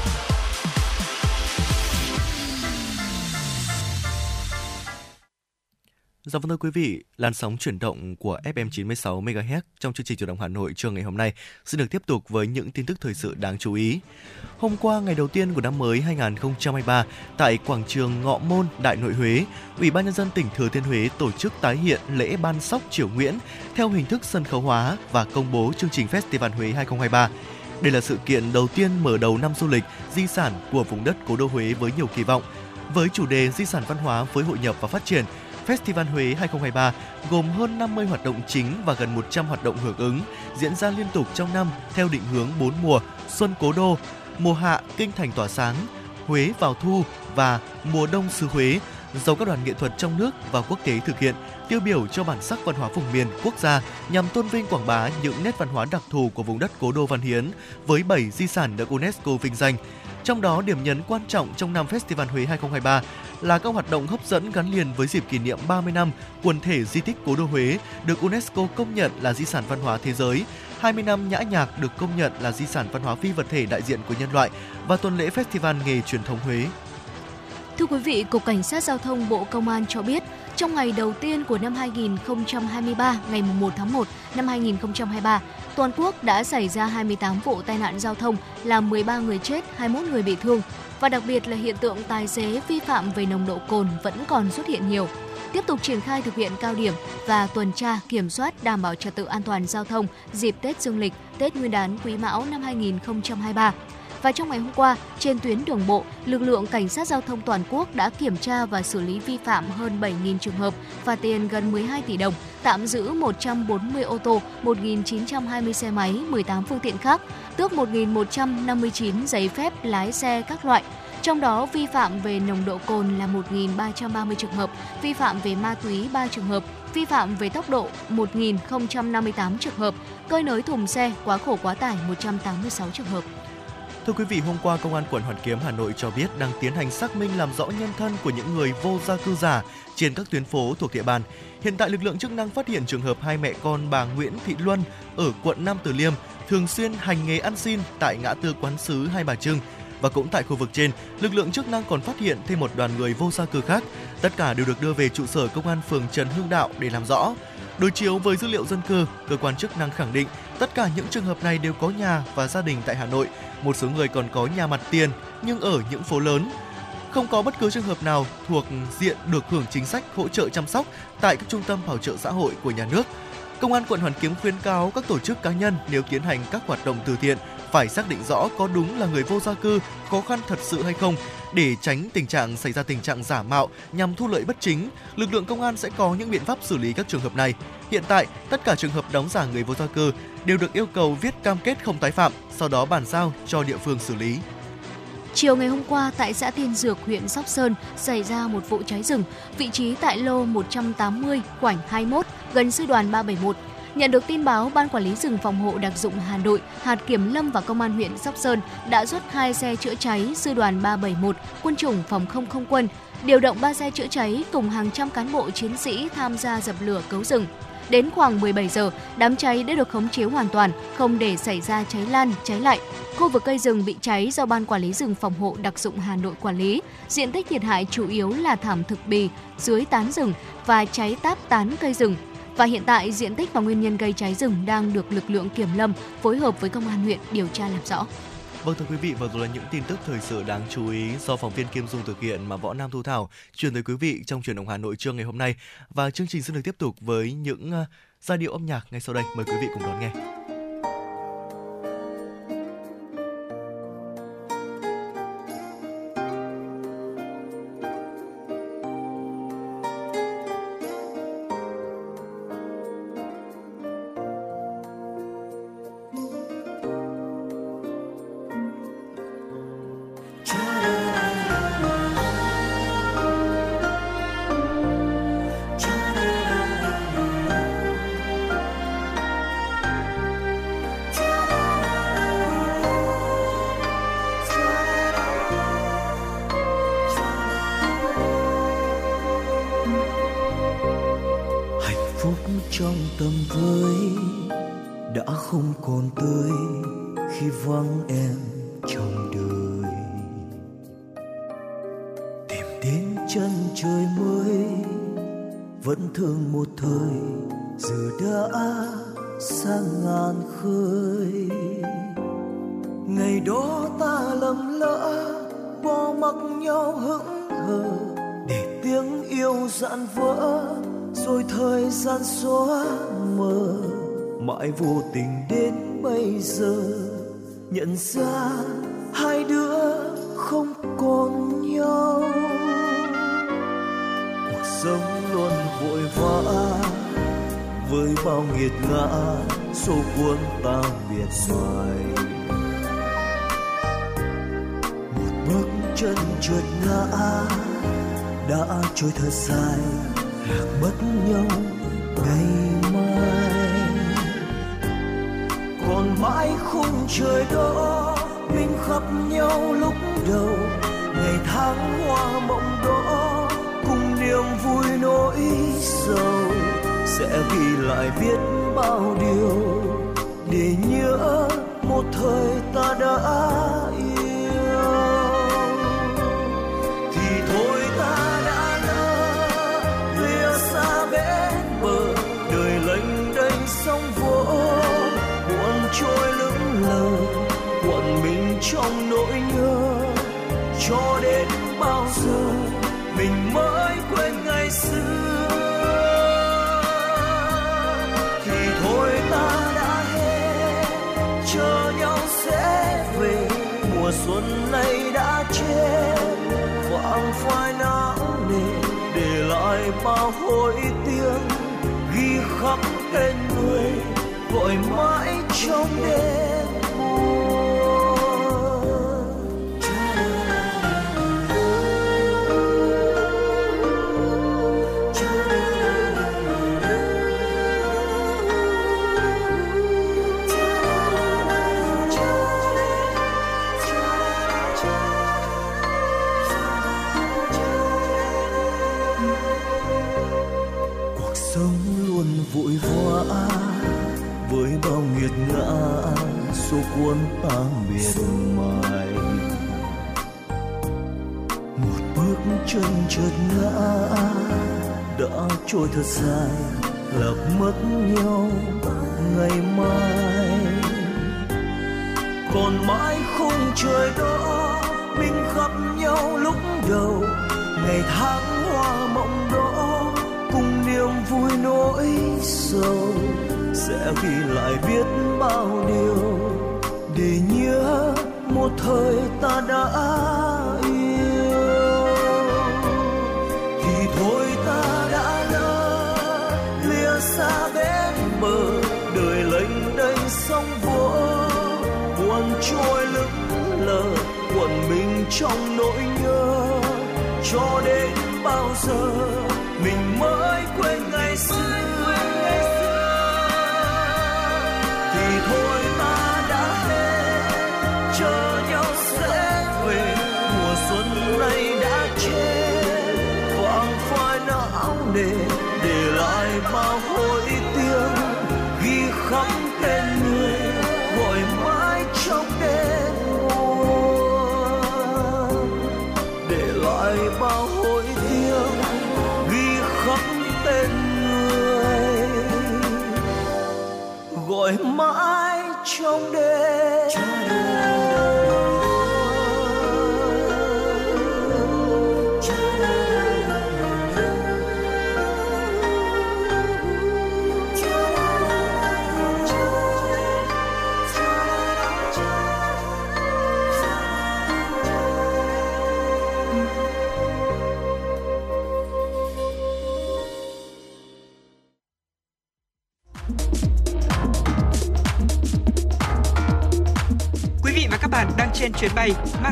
Dạ vâng thưa quý vị, làn sóng chuyển động của FM 96 MHz trong chương trình chủ động Hà Nội trưa ngày hôm nay sẽ được tiếp tục với những tin tức thời sự đáng chú ý. Hôm qua, ngày đầu tiên của năm mới 2023, tại quảng trường Ngọ Môn, Đại Nội Huế, Ủy ban nhân dân tỉnh Thừa Thiên Huế tổ chức tái hiện lễ ban sóc Triều Nguyễn theo hình thức sân khấu hóa và công bố chương trình Festival Huế 2023. Đây là sự kiện đầu tiên mở đầu năm du lịch di sản của vùng đất cố đô Huế với nhiều kỳ vọng. Với chủ đề di sản văn hóa với hội nhập và phát triển, Festival Huế 2023 gồm hơn 50 hoạt động chính và gần 100 hoạt động hưởng ứng diễn ra liên tục trong năm theo định hướng 4 mùa Xuân Cố Đô, mùa hạ Kinh Thành Tỏa Sáng, Huế vào thu và mùa đông xứ Huế do các đoàn nghệ thuật trong nước và quốc tế thực hiện tiêu biểu cho bản sắc văn hóa vùng miền quốc gia nhằm tôn vinh quảng bá những nét văn hóa đặc thù của vùng đất cố đô Văn Hiến với 7 di sản được UNESCO vinh danh. Trong đó, điểm nhấn quan trọng trong năm Festival Huế 2023 là các hoạt động hấp dẫn gắn liền với dịp kỷ niệm 30 năm quần thể di tích Cố đô Huế được UNESCO công nhận là di sản văn hóa thế giới, 20 năm nhã nhạc được công nhận là di sản văn hóa phi vật thể đại diện của nhân loại và tuần lễ Festival nghề truyền thống Huế. Thưa quý vị, Cục Cảnh sát Giao thông Bộ Công an cho biết, trong ngày đầu tiên của năm 2023, ngày 1 tháng 1 năm 2023, toàn quốc đã xảy ra 28 vụ tai nạn giao thông, làm 13 người chết, 21 người bị thương. Và đặc biệt là hiện tượng tài xế vi phạm về nồng độ cồn vẫn còn xuất hiện nhiều. Tiếp tục triển khai thực hiện cao điểm và tuần tra kiểm soát đảm bảo trật tự an toàn giao thông dịp Tết Dương lịch, Tết Nguyên đán Quý Mão năm 2023. Và trong ngày hôm qua, trên tuyến đường bộ, lực lượng cảnh sát giao thông toàn quốc đã kiểm tra và xử lý vi phạm hơn 7.000 trường hợp, phạt tiền gần 12 tỷ đồng, tạm giữ 140 ô tô, 1.920 xe máy, 18 phương tiện khác, tước 1.159 giấy phép lái xe các loại. Trong đó, vi phạm về nồng độ cồn là 1.330 trường hợp, vi phạm về ma túy 3 trường hợp, vi phạm về tốc độ 1.058 trường hợp, cơi nới thùng xe quá khổ quá tải 186 trường hợp. Thưa quý vị, hôm qua Công an quận Hoàn Kiếm Hà Nội cho biết đang tiến hành xác minh làm rõ nhân thân của những người vô gia cư giả trên các tuyến phố thuộc địa bàn. Hiện tại lực lượng chức năng phát hiện trường hợp hai mẹ con bà Nguyễn Thị Luân ở quận Nam Từ Liêm thường xuyên hành nghề ăn xin tại ngã tư quán sứ Hai Bà Trưng. Và cũng tại khu vực trên, lực lượng chức năng còn phát hiện thêm một đoàn người vô gia cư khác. Tất cả đều được đưa về trụ sở công an phường Trần Hưng Đạo để làm rõ. Đối chiếu với dữ liệu dân cư, cơ quan chức năng khẳng định tất cả những trường hợp này đều có nhà và gia đình tại Hà Nội. Một số người còn có nhà mặt tiền nhưng ở những phố lớn. Không có bất cứ trường hợp nào thuộc diện được hưởng chính sách hỗ trợ chăm sóc tại các trung tâm bảo trợ xã hội của nhà nước. Công an quận Hoàn Kiếm khuyến cáo các tổ chức cá nhân nếu tiến hành các hoạt động từ thiện phải xác định rõ có đúng là người vô gia cư, khó khăn thật sự hay không để tránh tình trạng xảy ra tình trạng giả mạo nhằm thu lợi bất chính. Lực lượng công an sẽ có những biện pháp xử lý các trường hợp này. Hiện tại, tất cả trường hợp đóng giả người vô gia cư đều được yêu cầu viết cam kết không tái phạm, sau đó bàn giao cho địa phương xử lý. Chiều ngày hôm qua tại xã Tiên Dược, huyện Sóc Sơn xảy ra một vụ cháy rừng, vị trí tại lô 180, khoảnh 21, gần sư đoàn 371. Nhận được tin báo, Ban Quản lý rừng phòng hộ đặc dụng Hà Nội, hạt kiểm lâm và công an huyện Sóc Sơn đã xuất hai xe chữa cháy sư đoàn 371, quân chủng phòng không không quân, điều động 3 xe chữa cháy cùng hàng trăm cán bộ chiến sĩ tham gia dập lửa cứu rừng. Đến khoảng 17 giờ, đám cháy đã được khống chế hoàn toàn, không để xảy ra cháy lan, cháy lại. Khu vực cây rừng bị cháy do Ban Quản lý rừng phòng hộ đặc dụng Hà Nội quản lý. Diện tích thiệt hại chủ yếu là thảm thực bì, dưới tán rừng và cháy táp tán cây rừng. Và hiện tại, diện tích và nguyên nhân gây cháy rừng đang được lực lượng kiểm lâm phối hợp với công an huyện điều tra làm rõ. Vâng thưa quý vị, vừa rồi là những tin tức thời sự đáng chú ý do phóng viên Kim Dung thực hiện mà Võ Nam Thu Thảo truyền tới quý vị trong truyền động Hà Nội trưa ngày hôm nay. Và chương trình sẽ được tiếp tục với những ờ, giai điệu âm nhạc ngay sau đây. Mời quý vị cùng đón nghe. Nhận ra hai đứa không còn nhau cuộc sống luôn vội vã với bao nghiệt ngã, số cuốn ta biệt xoài một bước chân trượt ngã, đã trôi thật dài, lạc mất nhau ngày mai. Mãi khung trời đó, mình khắp nhau lúc đầu. Ngày tháng hoa mộng đó, cùng niềm vui nỗi sầu. Sẽ ghi lại biết bao điều để nhớ một thời ta đã giờ, mình mới quên ngày xưa. Thì thôi ta đã hết, chờ nhau sẽ về. Mùa xuân này đã chết vàng phai não nề. Để lại bao hối tiếc, ghi khắc tên người, gọi mãi trong đêm.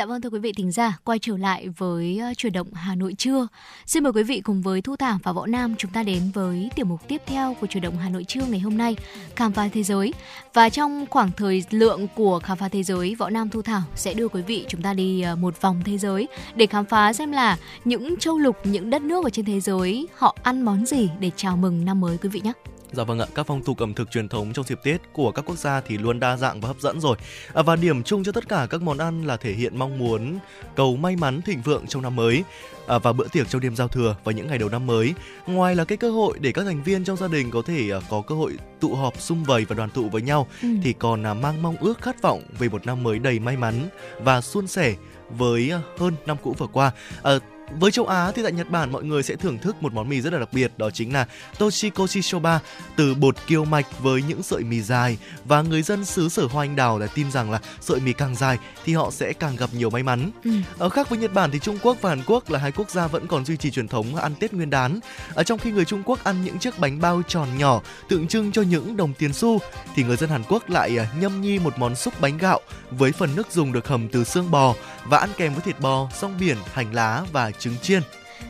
Dạ vâng thưa quý vị thính giả, quay trở lại với ờ, chuyển động Hà Nội trưa. Xin mời quý vị cùng với Thu Thảo và Võ Nam chúng ta đến với tiểu mục tiếp theo của chuyển động Hà Nội trưa ngày hôm nay, khám phá thế giới. Và trong khoảng thời lượng của khám phá thế giới, Võ Nam Thu Thảo sẽ đưa quý vị chúng ta đi ờ, một vòng thế giới để khám phá xem là những châu lục, những đất nước ở trên thế giới họ ăn món gì để chào mừng năm mới quý vị nhé. Dạ vâng ạ, các phong tục ẩm thực truyền thống trong dịp Tết của các quốc gia thì luôn đa dạng và hấp dẫn rồi. À, và điểm chung cho tất cả các món ăn là thể hiện mong muốn cầu may mắn thịnh vượng trong năm mới. À, và bữa tiệc trong đêm giao thừa và những ngày đầu năm mới. Ngoài là cái cơ hội để các thành viên trong gia đình có thể à, có cơ hội tụ họp sum vầy và đoàn tụ với nhau Ừ. thì còn à, mang mong ước khát vọng về một năm mới đầy may mắn và suôn sẻ với à, hơn năm cũ vừa qua. À, với châu Á thì tại Nhật Bản mọi người sẽ thưởng thức một món mì rất là đặc biệt đó chính là Toshikoshi Soba từ bột kiêu mạch với những sợi mì dài và người dân xứ sở hoa anh đào đã tin rằng là sợi mì càng dài thì họ sẽ càng gặp nhiều may mắn. Ừ. Ở khác với Nhật Bản thì Trung Quốc và Hàn Quốc là hai quốc gia vẫn còn duy trì truyền thống ăn Tết Nguyên đán. Ở trong khi người Trung Quốc ăn những chiếc bánh bao tròn nhỏ tượng trưng cho những đồng tiền xu thì người dân Hàn Quốc lại à, nhâm nhi một món xúc bánh gạo với phần nước dùng được hầm từ xương bò và ăn kèm với thịt bò, rong biển, hành lá và trứng chiên.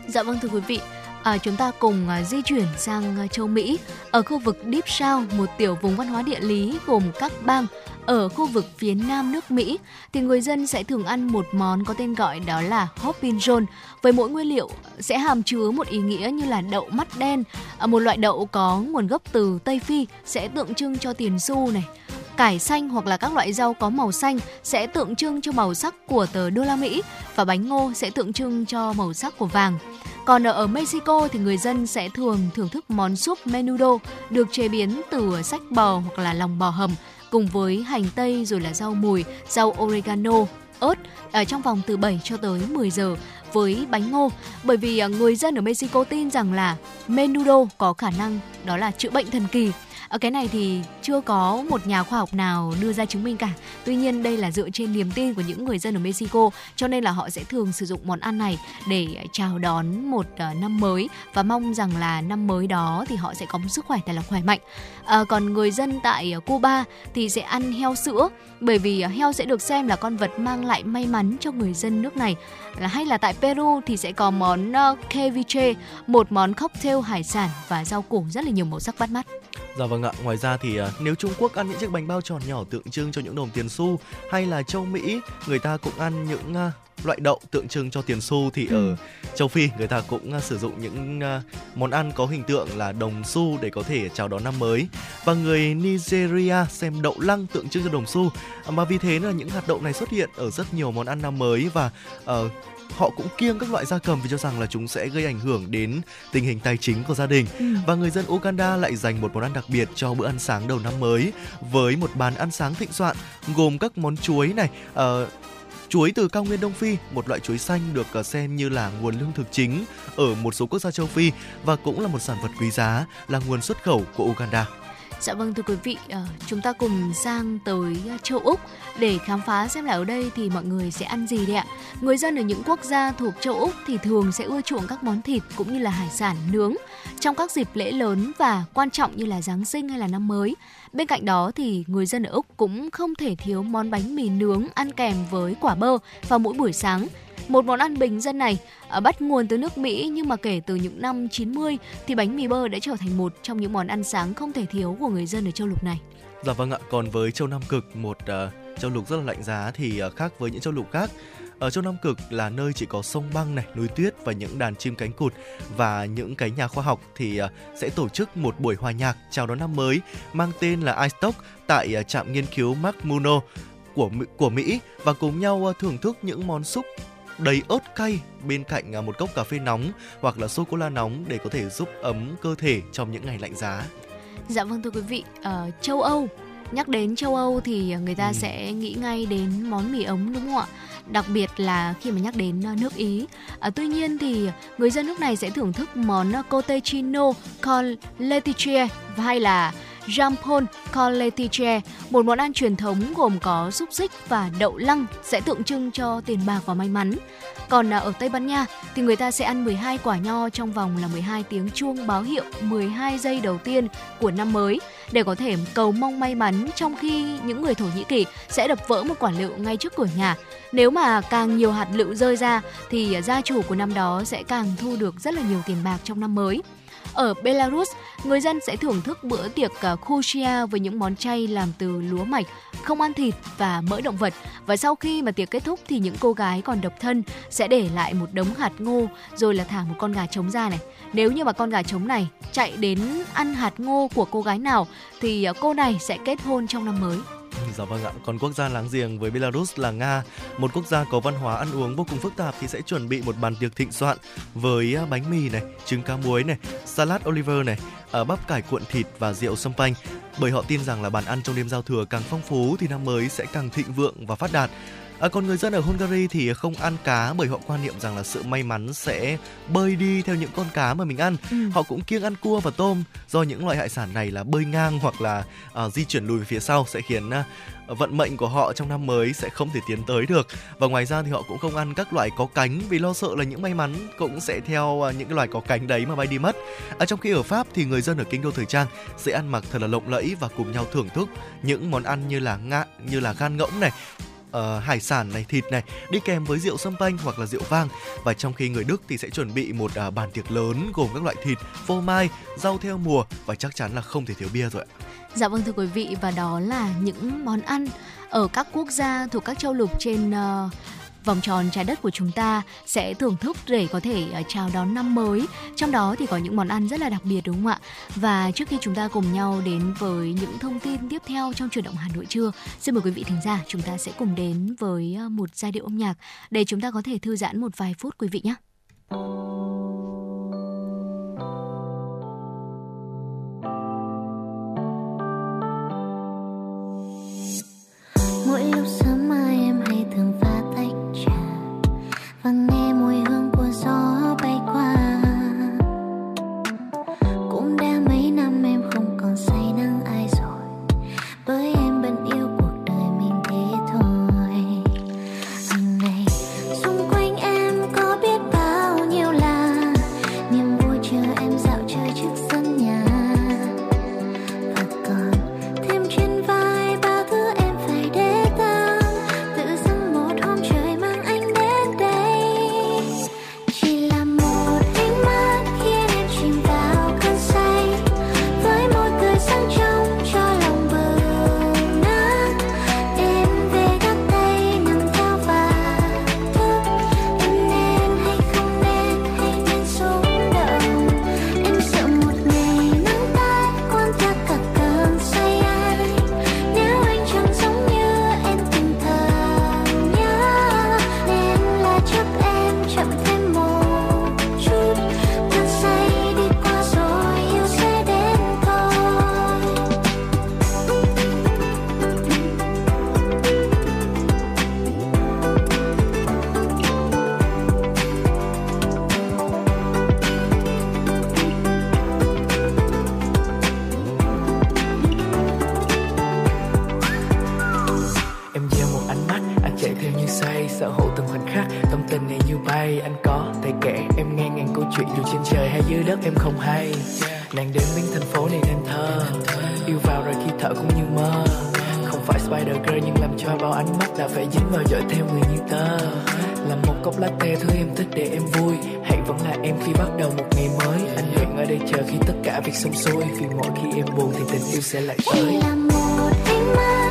Dạ vâng thưa quý vị, à, chúng ta cùng à, di chuyển sang à, châu Mỹ. Ở khu vực Deep South, một tiểu vùng văn hóa địa lý gồm các bang ở khu vực phía nam nước Mỹ, thì người dân sẽ thường ăn một món có tên gọi đó là Hoppin John với mỗi nguyên liệu sẽ hàm chứa một ý nghĩa như là đậu mắt đen, à, một loại đậu có nguồn gốc từ Tây Phi sẽ tượng trưng cho tiền xu này cải xanh hoặc là các loại rau có màu xanh sẽ tượng trưng cho màu sắc của tờ đô la Mỹ và bánh ngô sẽ tượng trưng cho màu sắc của vàng. Còn ở Mexico thì người dân sẽ thường thưởng thức món súp menudo được chế biến từ sách bò hoặc là lòng bò hầm cùng với hành tây rồi là rau mùi, rau oregano, ớt ở trong vòng từ 7 cho tới 10 giờ với bánh ngô bởi vì à, người dân ở Mexico tin rằng là menudo có khả năng đó là chữa bệnh thần kỳ ở cái này thì chưa có một nhà khoa học nào đưa ra chứng minh cả. Tuy nhiên đây là dựa trên niềm tin của những người dân ở Mexico cho nên là họ sẽ thường sử dụng món ăn này để chào đón một ờ, năm mới và mong rằng là năm mới đó thì họ sẽ có một sức khỏe thật là khỏe mạnh. À, còn người dân tại Cuba thì sẽ ăn heo sữa bởi vì heo sẽ được xem là con vật mang lại may mắn cho người dân nước này. Là hay là tại Peru thì sẽ có món ờ, ceviche, một món cocktail hải sản và rau củ rất là nhiều màu sắc bắt mắt. Dạ vâng ạ, ngoài ra thì nếu Trung Quốc ăn những chiếc bánh bao tròn nhỏ tượng trưng cho những đồng tiền xu hay là châu Mỹ người ta cũng ăn những à, loại đậu tượng trưng cho tiền xu thì ừ. ở châu Phi người ta cũng uh, sử dụng những uh, món ăn có hình tượng là đồng xu để có thể chào đón năm mới và người Nigeria xem đậu lăng tượng trưng cho đồng xu mà vì thế là những hạt đậu này xuất hiện ở rất nhiều món ăn năm mới và uh, họ cũng kiêng các loại gia cầm vì cho rằng là chúng sẽ gây ảnh hưởng đến tình hình tài chính của gia đình ừ. và người dân Uganda lại dành một món ăn đặc biệt cho bữa ăn sáng đầu năm mới với một bàn ăn sáng thịnh soạn gồm các món chuối này uh, Chuối từ cao nguyên Đông Phi, một loại chuối xanh được ờ, xem như là nguồn lương thực chính ở một số quốc gia châu Phi và cũng là một sản vật quý giá, là nguồn xuất khẩu của Uganda. Dạ vâng thưa quý vị, ờ, chúng ta cùng sang tới ờ, châu Úc để khám phá xem là ở đây thì mọi người sẽ ăn gì đấy ạ. Người dân ở những quốc gia thuộc châu Úc thì thường sẽ ưa chuộng các món thịt cũng như là hải sản nướng trong các dịp lễ lớn và quan trọng như là Giáng sinh hay là năm mới. Bên cạnh đó thì người dân ở Úc cũng không thể thiếu món bánh mì nướng ăn kèm với quả bơ vào mỗi buổi sáng một món ăn bình dân này à, bắt nguồn từ nước Mỹ nhưng mà kể từ những năm 90 thì bánh mì bơ đã trở thành một trong những món ăn sáng không thể thiếu của người dân ở châu lục này. Dạ vâng ạ, còn với châu Nam Cực, một uh, châu lục rất là lạnh giá thì uh, khác với những châu lục khác, ở châu Nam Cực là nơi chỉ có sông băng này, núi tuyết và những đàn chim cánh cụt và những cái nhà khoa học thì uh, sẽ tổ chức một buổi hòa nhạc chào đón năm mới mang tên là iStock tại uh, trạm nghiên cứu McMurdo của của Mỹ và cùng nhau uh, thưởng thức những món súp đầy ớt cay bên cạnh à, một cốc cà phê nóng hoặc là sô cô la nóng để có thể giúp ấm cơ thể trong những ngày lạnh giá. Dạ vâng thưa quý vị, ở uh, châu Âu nhắc đến châu Âu thì người ta ừ. sẽ nghĩ ngay đến món mì ống đúng không ạ? Đặc biệt là khi mà nhắc đến à, nước Ý. À, tuy nhiên thì người dân nước này sẽ thưởng thức món cotechino con letitia hay là Jampon con một món ăn truyền thống gồm có xúc xích và đậu lăng sẽ tượng trưng cho tiền bạc và may mắn. Còn à, ở Tây Ban Nha thì người ta sẽ ăn 12 quả nho trong vòng là 12 tiếng chuông báo hiệu 12 giây đầu tiên của năm mới để có thể cầu mong may mắn trong khi những người Thổ Nhĩ Kỳ sẽ đập vỡ một quả lựu ngay trước cửa nhà. Nếu mà càng nhiều hạt lựu rơi ra thì gia chủ của năm đó sẽ càng thu được rất là nhiều tiền bạc trong năm mới. Ở Belarus, người dân sẽ thưởng thức bữa tiệc à, kuchia với những món chay làm từ lúa mạch, không ăn thịt và mỡ động vật. Và sau khi mà tiệc kết thúc thì những cô gái còn độc thân sẽ để lại một đống hạt ngô rồi là thả một con gà trống ra này. Nếu như mà con gà trống này chạy đến ăn hạt ngô của cô gái nào thì à, cô này sẽ kết hôn trong năm mới. Dạ vâng ạ. Còn quốc gia láng giềng với Belarus là Nga, một quốc gia có văn hóa ăn uống vô cùng phức tạp thì sẽ chuẩn bị một bàn tiệc thịnh soạn với à, bánh mì này, trứng cá muối này, salad oliver này, ở bắp cải cuộn thịt và rượu sâm panh. Bởi họ tin rằng là bàn ăn trong đêm giao thừa càng phong phú thì năm mới sẽ càng thịnh vượng và phát đạt. À, còn người dân ở Hungary thì không ăn cá bởi họ quan niệm rằng là sự may mắn sẽ bơi đi theo những con cá mà mình ăn. Ừ. Họ cũng kiêng ăn cua và tôm do những loại hải sản này là bơi ngang hoặc là uh, di chuyển lùi về phía sau sẽ khiến uh, vận mệnh của họ trong năm mới sẽ không thể tiến tới được và ngoài ra thì họ cũng không ăn các loại có cánh vì lo sợ là những may mắn cũng sẽ theo những cái loài có cánh đấy mà bay đi mất. Ở trong khi ở Pháp thì người dân ở kinh đô thời trang sẽ ăn mặc thật là lộng lẫy và cùng nhau thưởng thức những món ăn như là ngạ như là gan ngỗng này, uh, hải sản này, thịt này đi kèm với rượu sâm panh hoặc là rượu vang. Và trong khi người Đức thì sẽ chuẩn bị một uh, bàn tiệc lớn gồm các loại thịt, phô mai, rau theo mùa và chắc chắn là không thể thiếu bia rồi ạ. Dạ vâng thưa quý vị và đó là những món ăn ở các quốc gia thuộc các châu lục trên uh, vòng tròn trái đất của chúng ta sẽ thưởng thức để có thể à, chào đón năm mới. Trong đó thì có những món ăn rất là đặc biệt đúng không ạ? Và trước khi chúng ta cùng nhau đến với những thông tin tiếp theo trong chuyển động Hà Nội trưa, xin mời quý vị thính giả chúng ta sẽ cùng đến với à, một giai điệu âm nhạc để chúng ta có thể thư giãn một vài phút quý vị nhé. mỗi lúc sớm mai Sở hữu từng khoảnh khắc, tâm tình này như bay. Anh có thể kể em nghe ngàn câu chuyện Dù trên trời hay dưới đất em không hay. Nàng đến biến thành phố này nên thơ Yêu vào rồi khi thở cũng như mơ. Không phải spider girl nhưng làm cho bao ánh mắt Đã phải dính vào dõi theo người như tơ. Là một cốc latte thứ em thích để em vui. Hãy vẫn là em khi bắt đầu một ngày mới. Anh nguyện ở đây chờ khi tất cả việc xong xuôi. Vì mỗi khi em buồn thì tình yêu sẽ lại tới. Là một ánh mắt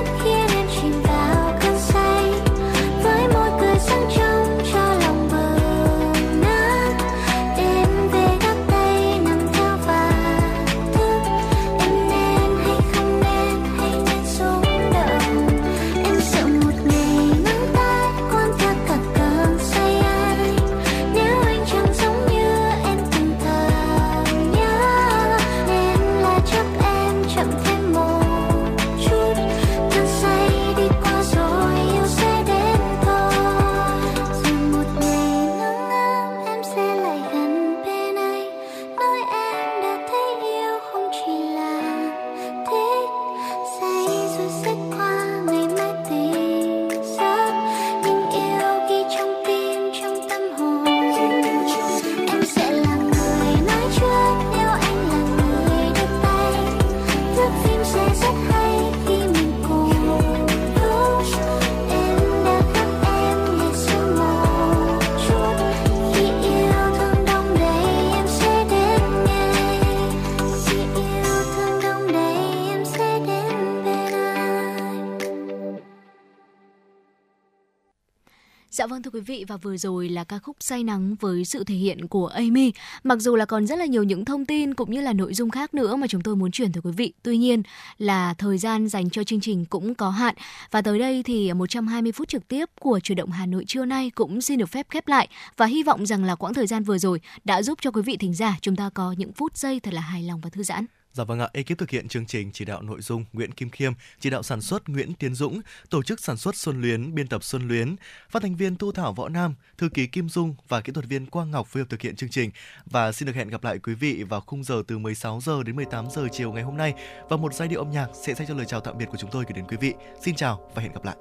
quý vị, và vừa rồi là ca khúc Say Nắng với sự thể hiện của Amy. Mặc dù là còn rất là nhiều những thông tin cũng như là nội dung khác nữa mà chúng tôi muốn chuyển tới quý vị. Tuy nhiên là thời gian dành cho chương trình cũng có hạn. Và tới đây thì 120 phút trực tiếp của Chủ động Hà Nội trưa nay cũng xin được phép khép lại. Và hy vọng rằng là quãng thời gian vừa rồi đã giúp cho quý vị thính giả chúng ta có những phút giây thật là hài lòng và thư giãn. Dạ vâng ạ, ekip thực hiện chương trình chỉ đạo nội dung Nguyễn Kim Khiêm, chỉ đạo sản xuất Nguyễn Tiến Dũng, tổ chức sản xuất Xuân Luyến, biên tập Xuân Luyến, phát thanh viên Thu Thảo Võ Nam, thư ký Kim Dung và kỹ thuật viên Quang Ngọc phối hợp thực hiện chương trình. Và xin được hẹn gặp lại quý vị vào khung giờ từ 16 giờ đến 18 giờ chiều ngày hôm nay và một giai điệu âm nhạc sẽ dành cho lời chào tạm biệt của chúng tôi gửi đến quý vị. Xin chào và hẹn gặp lại.